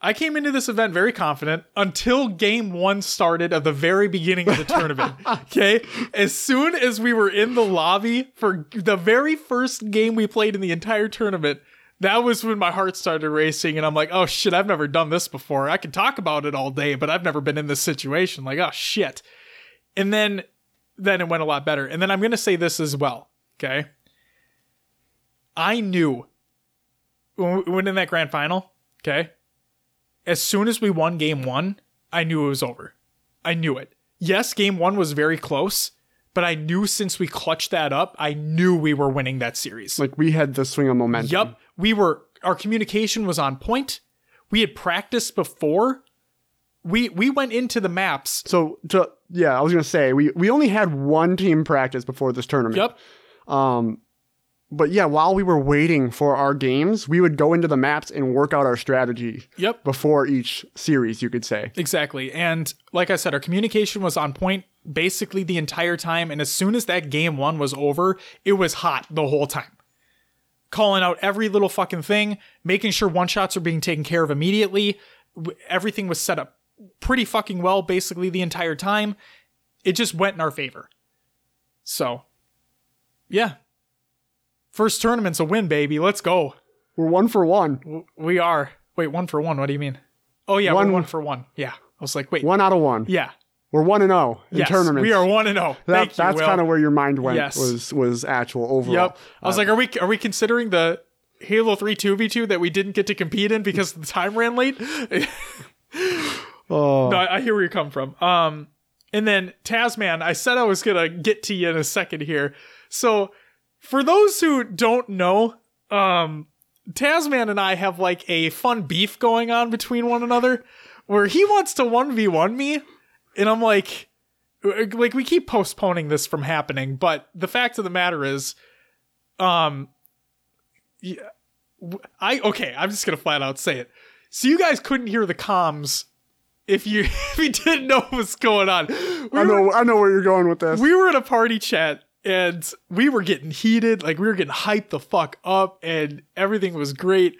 I came into this event very confident until game one started of the very beginning of the tournament. Okay. As soon as we were in the lobby for the very first game we played in the entire tournament, that was when my heart started racing. And I'm like, oh shit, I've never done this before. I can talk about it all day, but I've never been in this situation. Like, oh shit. And then, then it went a lot better. And then I'm going to say this as well. Okay. I knew when we went in that grand final, okay, as soon as we won game one, I knew it was over. I knew it. Yes, game one was very close, but I knew since we clutched that up, I knew we were winning that series. Like we had the swing of momentum. Yep. We were our communication was on point. We had practiced before. We we went into the maps. So to yeah, I was gonna say we we only had one team practice before this tournament. Yep. Um, But yeah, while we were waiting for our games, we would go into the maps and work out our strategy Yep. before each series. You could say. Exactly. And like I said, our communication was on point. basically the entire time. And as soon as that game one was over, it was hot the whole time. Calling out every little fucking thing, making sure one shots are being taken care of immediately. Everything was set up pretty fucking well basically the entire time. It just went in our favor. So, yeah. First tournament's a win, baby. Let's go. We're one for one. We are. Wait, one for one. What do you mean? Oh yeah, One- we're one for one. Yeah. I was like, wait. One out of one. Yeah. We're one and zero in Yes. tournaments. We are one and zero. That, Thank that's kind of where your mind went. Yes. Was was actual overall. Yep. I was like, are we are we considering the Halo 3 2v2 that we didn't get to compete in because the time ran late? Oh. No, I, I hear where you come from. Um, and then Tasman, I said I was gonna get to you in a second here. So, for those who don't know, um, Tasman and I have like a fun beef going on between one another, where he wants to one v one me, and I'm like, like we keep postponing this from happening. But the fact of the matter is, um, yeah, I okay, I'm just gonna flat out say it. So you guys couldn't hear the comms if you if you didn't know what was going on. We I were, know. I know where you're going with this. we were in a party chat and we were getting heated, like we were getting hyped the fuck up, and everything was great.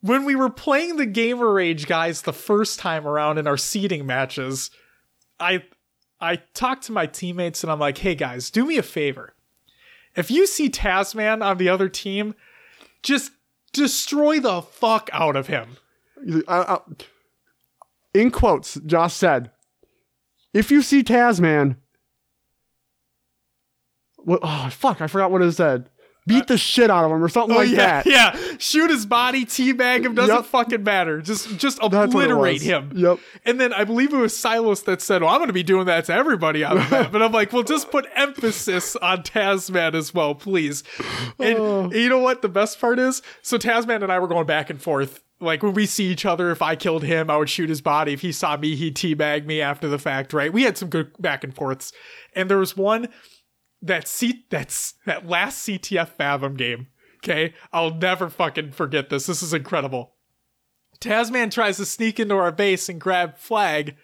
When we were playing the Gamer Rage guys the first time around in our seeding matches, I I talked to my teammates and I'm like, hey guys, do me a favor. If you see Tasman on the other team, just destroy the fuck out of him. In quotes, Josh said, "If you see Tasman, what? Oh fuck! I forgot what it said. Beat the shit out of him or something like Uh, yeah, that." yeah. Shoot his body, teabag him, doesn't Yep. fucking matter. Just just That's what it obliterate him. Yep. And then I believe it was Silas that said, Well, I'm gonna be doing that to everybody on the map. But I'm like, well, just put emphasis on Tasman as well, please. And Oh. you know what the best part is? So Tasman and I were going back and forth. Like when we see each other, if I killed him, I would shoot his body. If he saw me, he'd teabag me after the fact, right? We had some good back and forths. And there was one that C that's that last CTF Fathom game. Okay, I'll never fucking forget this. This is incredible. Tasman tries to sneak into our base and grab flag.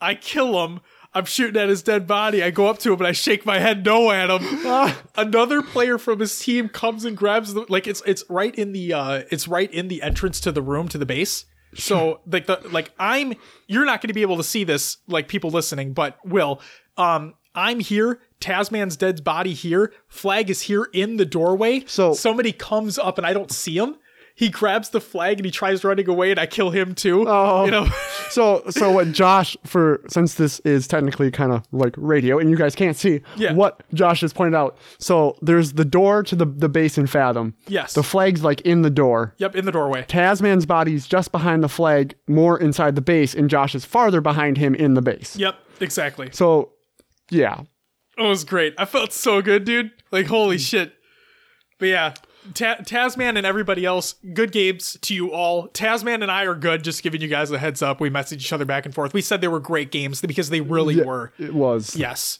I kill him. I'm shooting at his dead body. I go up to him and I shake my head no at him. Another player from his team comes and grabs the like it's it's right in the uh it's right in the entrance to the room to the base. So like the like I'm you're not going to be able to see this like people listening, but will um I'm here. Tasman's dead body here. Flag is here in the doorway. So- somebody comes up and I don't see him. He grabs the flag and he tries running away, and I kill him too. Oh. You know, So, so what Josh for since this is technically kind of like radio and you guys can't see Yeah. what Josh has pointed out. So there's the door to the the base in Fathom. Yes. The flag's like in the door. yep, in the doorway. Tasman's body's just behind the flag, more inside the base, and Josh is farther behind him in the base. Yep, exactly. So, yeah, It was great. I felt so good, dude. Like holy mm. shit. But yeah, Ta- Tasman and everybody else, good games to you all. Tasman and I are good. Just giving you guys a heads up. We messaged each other back and forth. We said they were great games because they really were. it was. Yes.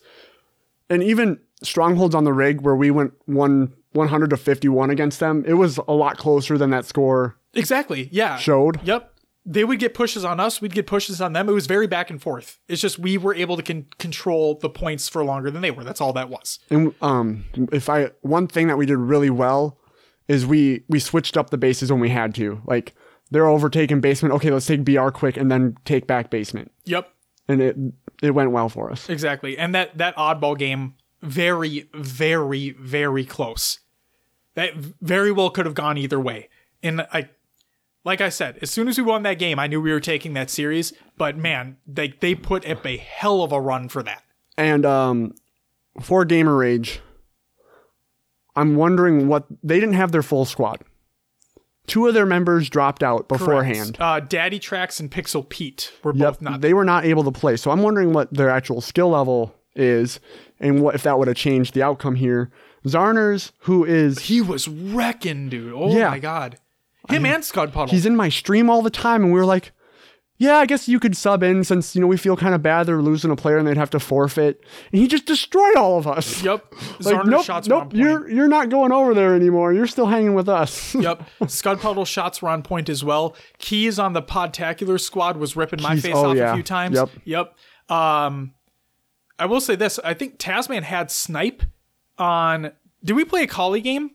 And even strongholds on the rig where we went one 100 to 51 against them, it was a lot closer than that score Exactly. Yeah. showed. Yep. They would get pushes on us. We'd get pushes on them. It was very back and forth. It's just we were able to con- control the points for longer than they were. That's all that was. And um, if I one thing that we did really well is we we switched up the bases when we had to. Like they're overtaking basement. Okay, let's take BR quick and then take back basement, Yep. and it it went well for us. Exactly. And that that oddball game very very very close. That very well could have gone either way. And I like I said, as soon as we won that game, I knew we were taking that series, but man, they they put up a hell of a run for that. And um, for Gamer Rage, I'm wondering what they didn't have their full squad. Two of their members dropped out beforehand. Uh, Daddy Tracks and Pixel Pete were Yep, both not they were not able to play. So I'm wondering what their actual skill level is, and what if that would have changed the outcome here. Zarners, who is He was wrecking, dude. Oh Yeah. my god. Him and Scud Puddle. he's in my stream all the time, and we were like, yeah, I guess you could sub in since you know we feel kind of bad they're losing a player and they'd have to forfeit. And he just destroyed all of us. Yep. Like, Zarner nope, shots were on nope, point. you're you're not going over there anymore. You're still hanging with us. Yep. Scud Puddle shots were on point as well. Keys on the Podtacular squad was ripping my Keys- face oh, off yeah. a few times. Yep. Yep. Um I will say this: I think Tasman had snipe on. Did we play a collie game?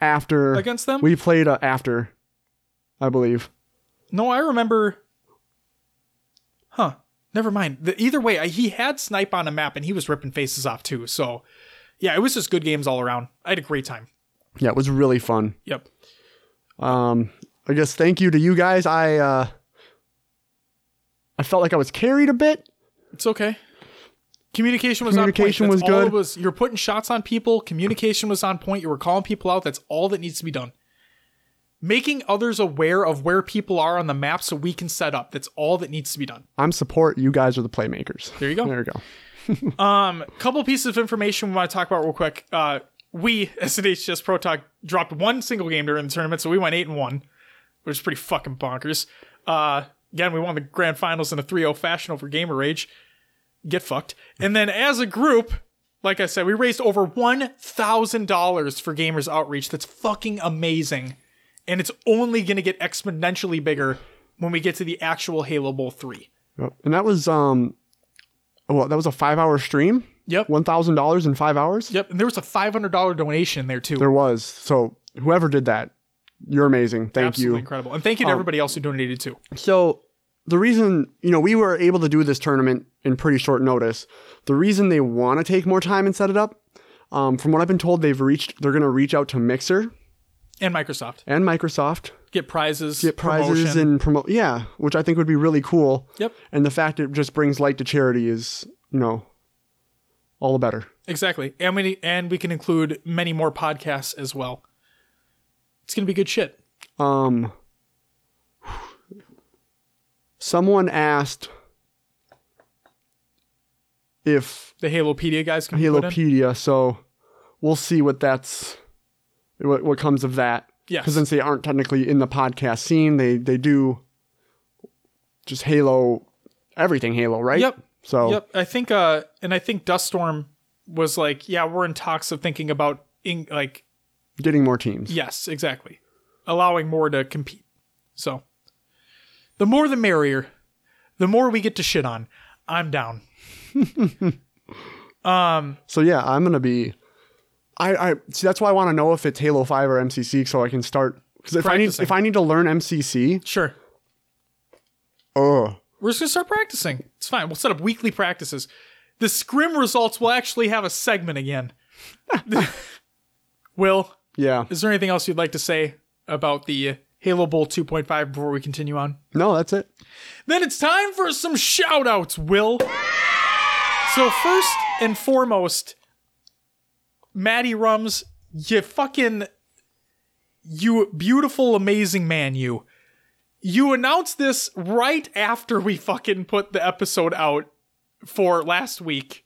After Against them? we played uh, after, I believe. No, I remember. Huh. Never mind. The, either way, I, he had snipe on a map and he was ripping faces off too. So, yeah, it was just good games all around. I had a great time. Yeah, it was really fun. Yep. Um, I guess thank you to you guys. I uh, I felt like I was carried a bit. It's okay. Communication was Communication on point. was good. was you're putting shots on people. Communication was on point. You were calling people out. That's all that needs to be done. Making others aware of where people are on the map so we can set up. That's all that needs to be done. I'm support. You guys are the playmakers. There you go. There you go. Um, couple pieces of information we want to talk about real quick. Uh, we as an HCS Pro Talk dropped one single game during the tournament, so we went eight and one, which is pretty fucking bonkers. Uh, again, we won the grand finals in a 3-0 fashion over Gamer Rage. Get fucked. And then as a group, like I said, we raised over one thousand dollars for Gamers Outreach. That's fucking amazing, and it's only gonna get exponentially bigger when we get to the actual Halo Bowl three. Yep. And that was um, well, that was a five hour stream. Yep. One thousand dollars in five hours. Yep. And there was a five hundred dollar donation there too. There was. So whoever did that, you're amazing. Thank Absolutely you. incredible. And thank you to everybody else who donated too. So the reason, you know, we were able to do this tournament in pretty short notice. The reason they want to take more time and set it up, um, from what I've been told, they've reached. They're going to reach out to Mixer And Microsoft. and Microsoft, Get prizes. get prizes promotion. and promote. Yeah, which I think would be really cool. Yep. And the fact it just brings light to charity is, you know, all the better. Exactly. And we and we can include many more podcasts as well. It's gonna be good shit. Um, someone asked if The Halopedia guys can be put in. Halopedia, so we'll see what that's what what comes of that. Yes. Because since they aren't technically in the podcast scene, they they do just Halo everything Halo, right? Yep. So Yep. I think uh and I think Duststorm was like, yeah, we're in talks of thinking about in like getting more teams. yes, exactly. Allowing more to compete. So the more the merrier. The more we get to shit on. I'm down. um. So yeah, I'm gonna be. I I see. That's why I want to know if it's Halo Five or MCC, so I can start. Because if I need if I need to learn MCC, Sure. oh, We're just gonna start practicing. It's fine. We'll set up weekly practices. The scrim results will actually have a segment again. Will, yeah. is there anything else you'd like to say about the Halo Bowl 2.5 before we continue on? No, that's it. Then it's time for some shout outs, Will. So, first and foremost, Maddie Rums, you fucking, you beautiful, amazing man, you. You announced this right after we fucking put the episode out for last week.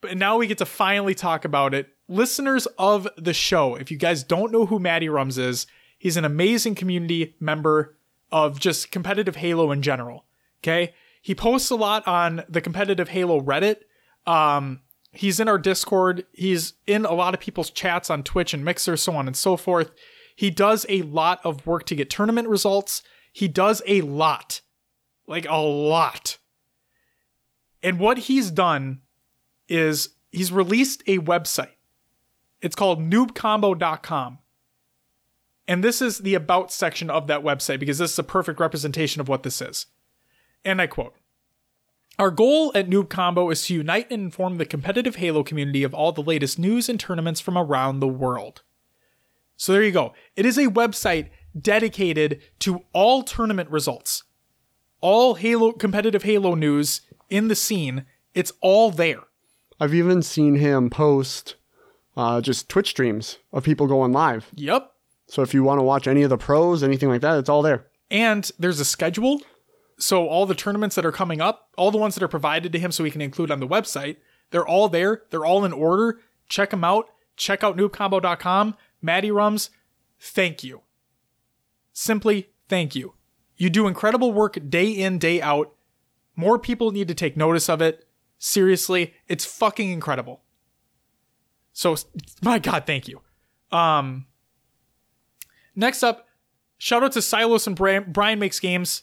But now we get to finally talk about it. Listeners of the show, if you guys don't know who Maddie Rums is, he's an amazing community member of just competitive Halo in general. Okay. He posts a lot on the competitive Halo Reddit. Um, he's in our Discord. He's in a lot of people's chats on Twitch and Mixer, so on and so forth. He does a lot of work to get tournament results. He does a lot, like a lot. And what he's done is he's released a website. It's called noobcombo.com. And this is the about section of that website because this is a perfect representation of what this is. And I quote Our goal at Noob Combo is to unite and inform the competitive Halo community of all the latest news and tournaments from around the world. So there you go. It is a website dedicated to all tournament results, all Halo competitive Halo news in the scene. It's all there. I've even seen him post uh, just Twitch streams of people going live. Yep. So if you want to watch any of the pros, anything like that, it's all there. And there's a schedule. So all the tournaments that are coming up, all the ones that are provided to him so he can include on the website, they're all there. They're all in order. Check them out. Check out noobcombo.com. Maddie Rums, thank you. Simply thank you. You do incredible work day in, day out. More people need to take notice of it. Seriously, it's fucking incredible. So, my God, thank you. Um, next up, shout out to Silos and Brian, Brian Makes Games.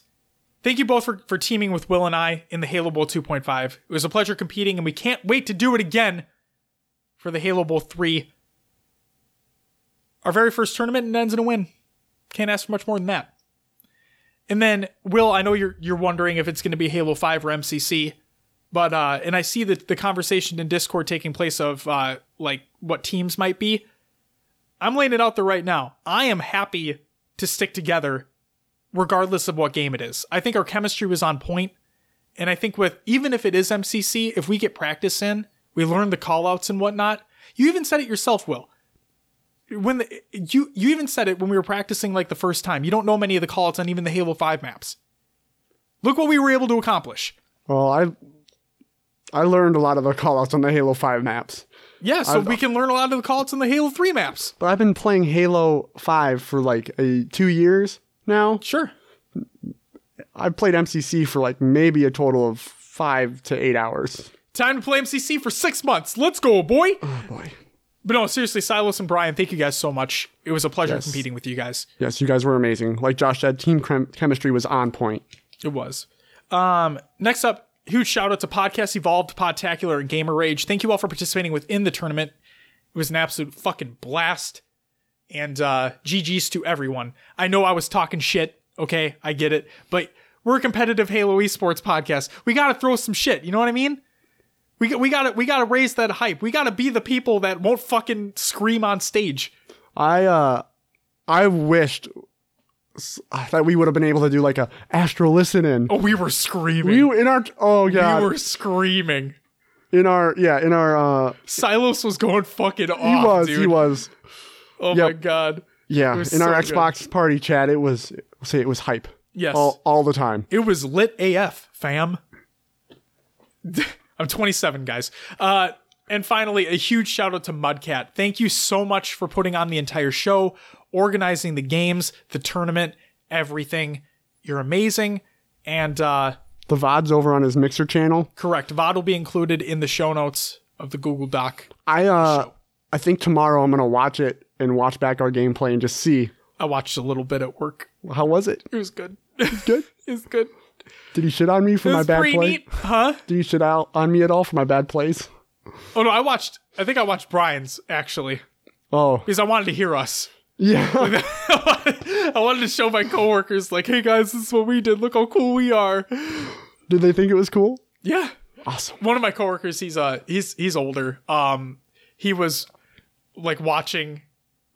thank you both for, for teaming with Will and I in the Halo Bowl 2.5. It was a pleasure competing, and we can't wait to do it again for the Halo Bowl 3. Our very first tournament and ends in a win. Can't ask for much more than that. And then, Will, I know you're you're wondering if it's going to be Halo 5 or MCC, but uh, and I see the the conversation in Discord taking place of uh, like what teams might be. I'm laying it out there right now. I am happy to stick together regardless of what game it is. I think our chemistry was on point, and I think with even if it is MCC, if we get practice in, we learn the callouts and whatnot. You even said it yourself, Will. When the, you you even said it when we were practicing like the first time. You don't know many of the callouts on even the Halo Five maps. Look what we were able to accomplish. Well, I I learned a lot of the callouts on the Halo 5 maps. Yeah, so we can learn a lot of the callouts in the Halo 3 maps. But I've been playing Halo 5 for like a, 2 years now. Sure. I've played MCC for like maybe a total of 5 to 8 hours. Time to play MCC for six months. Let's go, boy. Oh boy. But no, seriously, Silas and Brian, thank you guys so much. It was a pleasure Yes. competing with you guys. Yes, you guys were amazing. Like Josh said, team chem- chemistry was on point. It was. Um, next up, huge shout out to Podcast Evolved, Podtacular, and Gamer Rage. Thank you all for participating within the tournament. It was an absolute fucking blast. And uh, GG's to everyone. I know I was talking shit. Okay, I get it. But we're a competitive Halo esports podcast. We got to throw some shit. You know what I mean? We we got to we got to raise that hype. We got to be the people that won't fucking scream on stage. I uh I wished s- thought we would have been able to do like a astral listen in. Oh, we were screaming. We in our oh god we were screaming. in our yeah in our uh Silos was going fucking off. he was dude. he was Oh my god. yeah in our so good. Xbox party chat it was say it was hype Yes. all all the time. It was lit AF, fam. I'm 27, guys. Uh, and finally, a huge shout out to Mudcat. Thank you so much for putting on the entire show, organizing the games, the tournament, everything. You're amazing. And uh, The VOD's over on his Mixer channel. correct, VOD will be included in the show notes of the Google Doc. I uh I think tomorrow I'm gonna watch it and watch back our gameplay and just see I watched a little bit at work. how was it. It was good. Good. it was good. Did he shit on me for It my bad play? neat. Huh? Did he shit out on me at all for my bad plays? Oh no, I watched. I think I watched Brian's actually Oh because I wanted to hear us. Yeah. I wanted to show my coworkers, like, hey guys, this is what we did. Look how cool we are. Did they think it was cool? Yeah. Awesome. One of my coworkers, he's uh he's he's older. Um he was like watching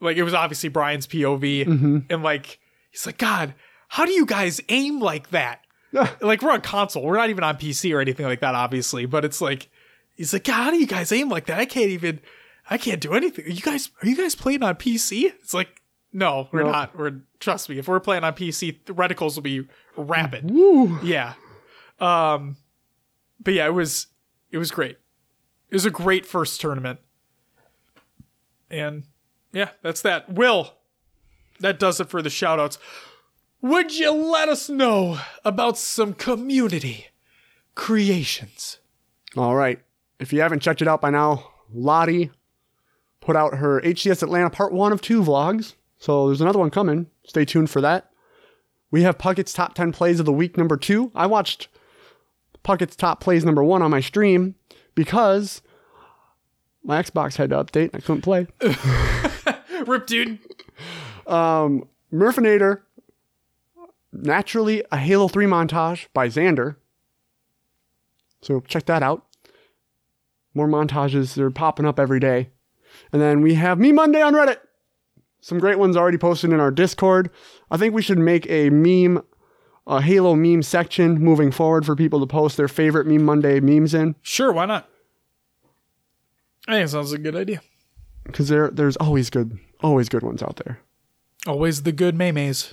like it was obviously Brian's POV and like he's like, God, how do you guys aim like that? like we're on console. We're not even on PC or anything like that, obviously. But it's like he's like, God, how do you guys aim like that? I can't even I can't do anything. Are you guys are you guys playing on PC? It's like, no, we're No. not. We're trust me, if we're playing on PC, the reticles will be rapid. Woo. Yeah. Um but yeah, it was it was great. It was a great first tournament. And yeah, that's that. Will, that does it for the shoutouts. Would you let us know about some community creations? All right. If you haven't checked it out by now, Lottie put out her HCS Atlanta part one of two vlogs. So there's another one coming. Stay tuned for that. We have Puckett's top 10 plays of the week number two. I watched Puckett's top plays number one on my stream because my Xbox had to update. And I couldn't play. Rip dude. Um Murfinator, naturally a Halo 3 montage by Xander. So check that out. More montages, they're popping up every day. And then we have Meme Monday on Reddit. Some great ones already posted in our Discord. I think we should make a meme, a Halo meme section moving forward for people to post their favorite Meme Monday memes in. Sure, why not? I think it sounds like a good idea. Because there, there's always good, always good ones out there. Always the good maymays.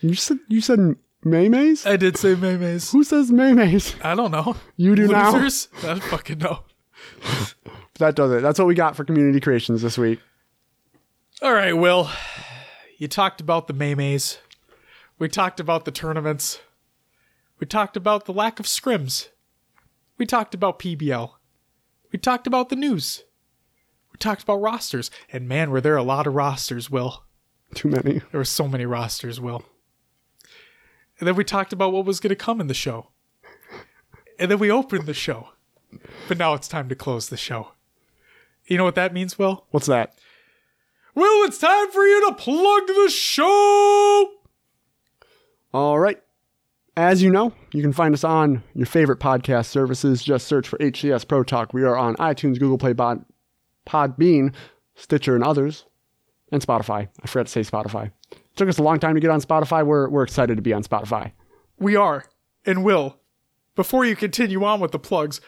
You said you said maymays? I did say maymays. Who says maymays? I don't know. You do now. Losers? I don't fucking know. That does it. That's what we got for community creations this week. All right, Will. You talked about the maymays. We talked about the tournaments. We talked about the lack of scrims. We talked about PBL. We talked about the news. We talked about rosters. And man, were there a lot of rosters, Will. Too many. There were so many rosters, Will. And then we talked about what was going to come in the show. And then we opened the show. But now it's time to close the show. You know what that means, Will? What's that? Will, it's time for you to plug the show. All right. As you know, you can find us on your favorite podcast services. Just search for HCS Pro Talk. We are on iTunes, Google Play, Pod, Podbean, Stitcher, and others, and Spotify. I forgot to say Spotify. It took us a long time to get on Spotify. We're, we're excited to be on Spotify. We are. And Will, before you continue on with the plugs,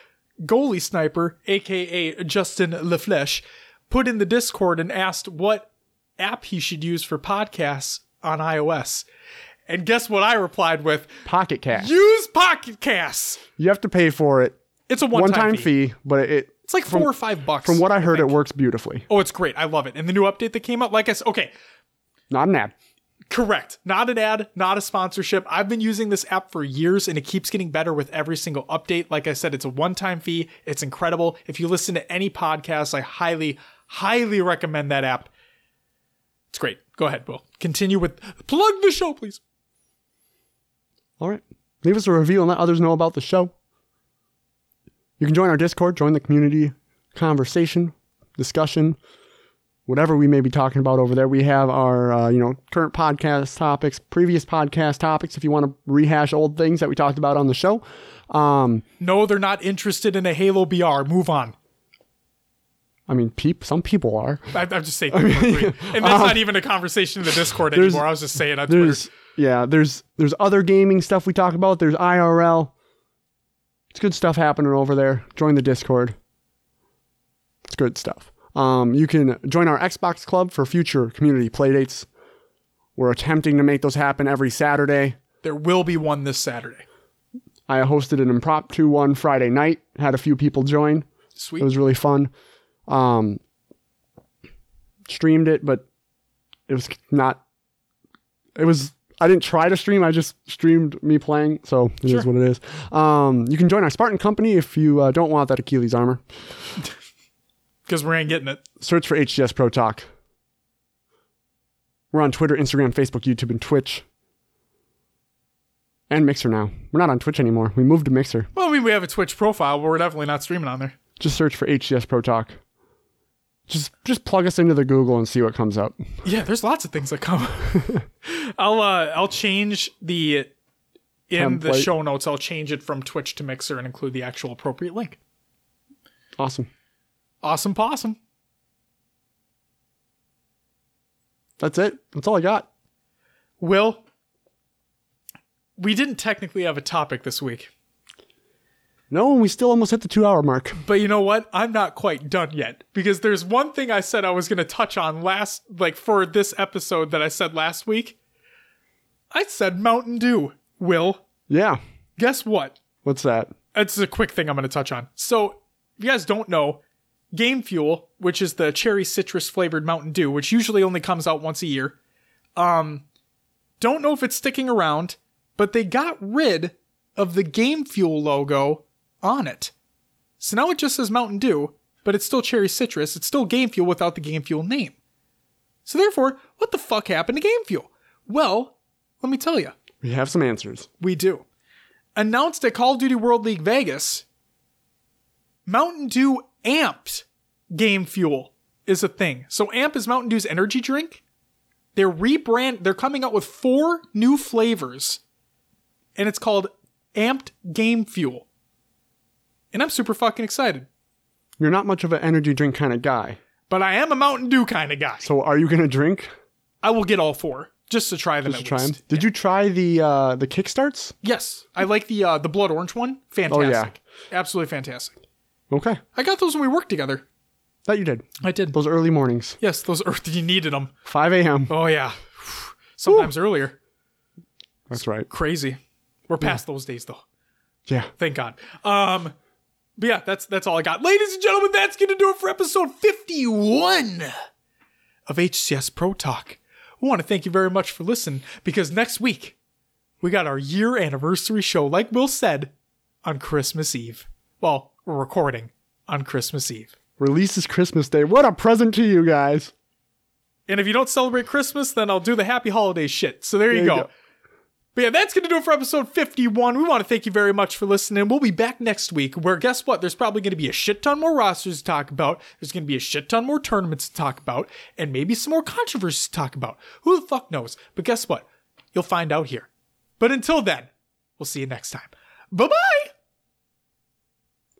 Goalie Sniper, aka Justin LaFleche, put in the Discord and asked what app he should use for podcasts on iOS. And guess what I replied with? Pocket Cast. Use Pocket Casts. You have to pay for it. It's a one-time, One-time fee. fee, but it It's like four or five bucks. from what I heard, it works beautifully. Oh, it's great. I love it. And the new update that came out, like I said, okay, Not an ad. Correct. Not an ad, not a sponsorship. I've been using this app for years and it keeps getting better with every single update. Like I said, it's a one time fee. It's incredible. If you listen to any podcast, I highly, highly recommend that app. It's great. Go ahead, Will. Continue with plug the show, please. All right. Leave us a review and let others know about the show. You can join our Discord, join the community conversation, discussion, whatever we may be talking about over there. We have our, uh, you know, current podcast topics, previous podcast topics. If you want to rehash old things that we talked about on the show, um, No, they're not interested in a Halo BR. Move on. I mean, peep. Some people are. I, I'm just saying. and that's not even a conversation in the Discord anymore. I was just saying on Twitter. Yeah, there's there's other gaming stuff we talk about. There's IRL. It's good stuff happening over there. Join the Discord. It's good stuff. Um, you can join our Xbox Club for future community playdates. We're attempting to make those happen every Saturday. There will be one this Saturday. I hosted an impromptu one Friday night. Had a few people join. Sweet. It was really fun. Um, streamed it, but it was not. It was. I didn't try to stream. I just streamed me playing, so it is Sure. what it is. Um, you can join our Spartan company if you uh, don't want that Achilles armor. Because we ain't getting it. Search for HCS Pro Talk. We're on Twitter, Instagram, Facebook, YouTube, and Twitch. And Mixer now. We're not on Twitch anymore. We moved to Mixer. Well, I mean, we have a Twitch profile, but we're definitely not streaming on there. Just search for HCS Pro Talk. Just just plug us into the Google and see what comes up. Yeah, there's lots of things that come. I'll uh I'll change the in the show notes. I'll change it from Twitch to Mixer and include the actual appropriate link. Awesome. Awesome possum. That's it. That's all I got. Will, we didn't technically have a topic this week, No, and we still almost hit the two hour mark. but you know what? I'm not quite done yet because there's one thing I said I was going to touch on last, like for this episode that I said last week. I said Mountain Dew. Will, Yeah. guess what? What's that? it's a quick thing I'm going to touch on. So, if you guys don't know, Game Fuel, which is the cherry citrus flavored Mountain Dew, which usually only comes out once a year, um, don't know if it's sticking around, but they got rid of the Game Fuel logo on it. So now it just says Mountain Dew, but it's still cherry citrus. It's still Game Fuel without the Game Fuel name. So therefore, what the fuck happened to Game Fuel? Well, let me tell you We have some answers. we do. Announced at Call of Duty World League Vegas, Mountain Dew Amped Game Fuel is a thing. So Amp is Mountain Dew's energy drink. They're rebrand they're coming out with four new flavors. And it's called Amped Game Fuel. And I'm super fucking excited. You're not much of an energy drink kind of guy. But I am a Mountain Dew kind of guy. So are you going to drink? I will get all four just to try them Just at try least. Did you try the uh, the kickstarts? Yes, I like the uh, the blood orange one. Fantastic. oh, yeah. Absolutely fantastic. Okay. I got those when we worked together. That you did. I did. Those early mornings. Yes, those earth you needed them. 5 a.m. Oh yeah, sometimes earlier. That's right. Crazy. We're past those days though. Yeah. Thank God. Um, but yeah, that's that's all I got, ladies and gentlemen. That's gonna do it for episode fifty-one of HCS Pro Talk. We want to thank you very much for listening because next week we got our year anniversary show, like Will said, on Christmas Eve. Well, we're recording on Christmas Eve. Release is Christmas Day. What a present to you guys. And if you don't celebrate Christmas, then I'll do the happy holidays shit. So there, you, you go. go. But yeah, that's going to do it for episode 51. We want to thank you very much for listening. We'll be back next week where guess what? There's probably going to be a shit ton more rosters to talk about. There's going to be a shit ton more tournaments to talk about and maybe some more controversies to talk about. Who the fuck knows? But guess what? You'll find out here. But until then, we'll see you next time. Bye bye.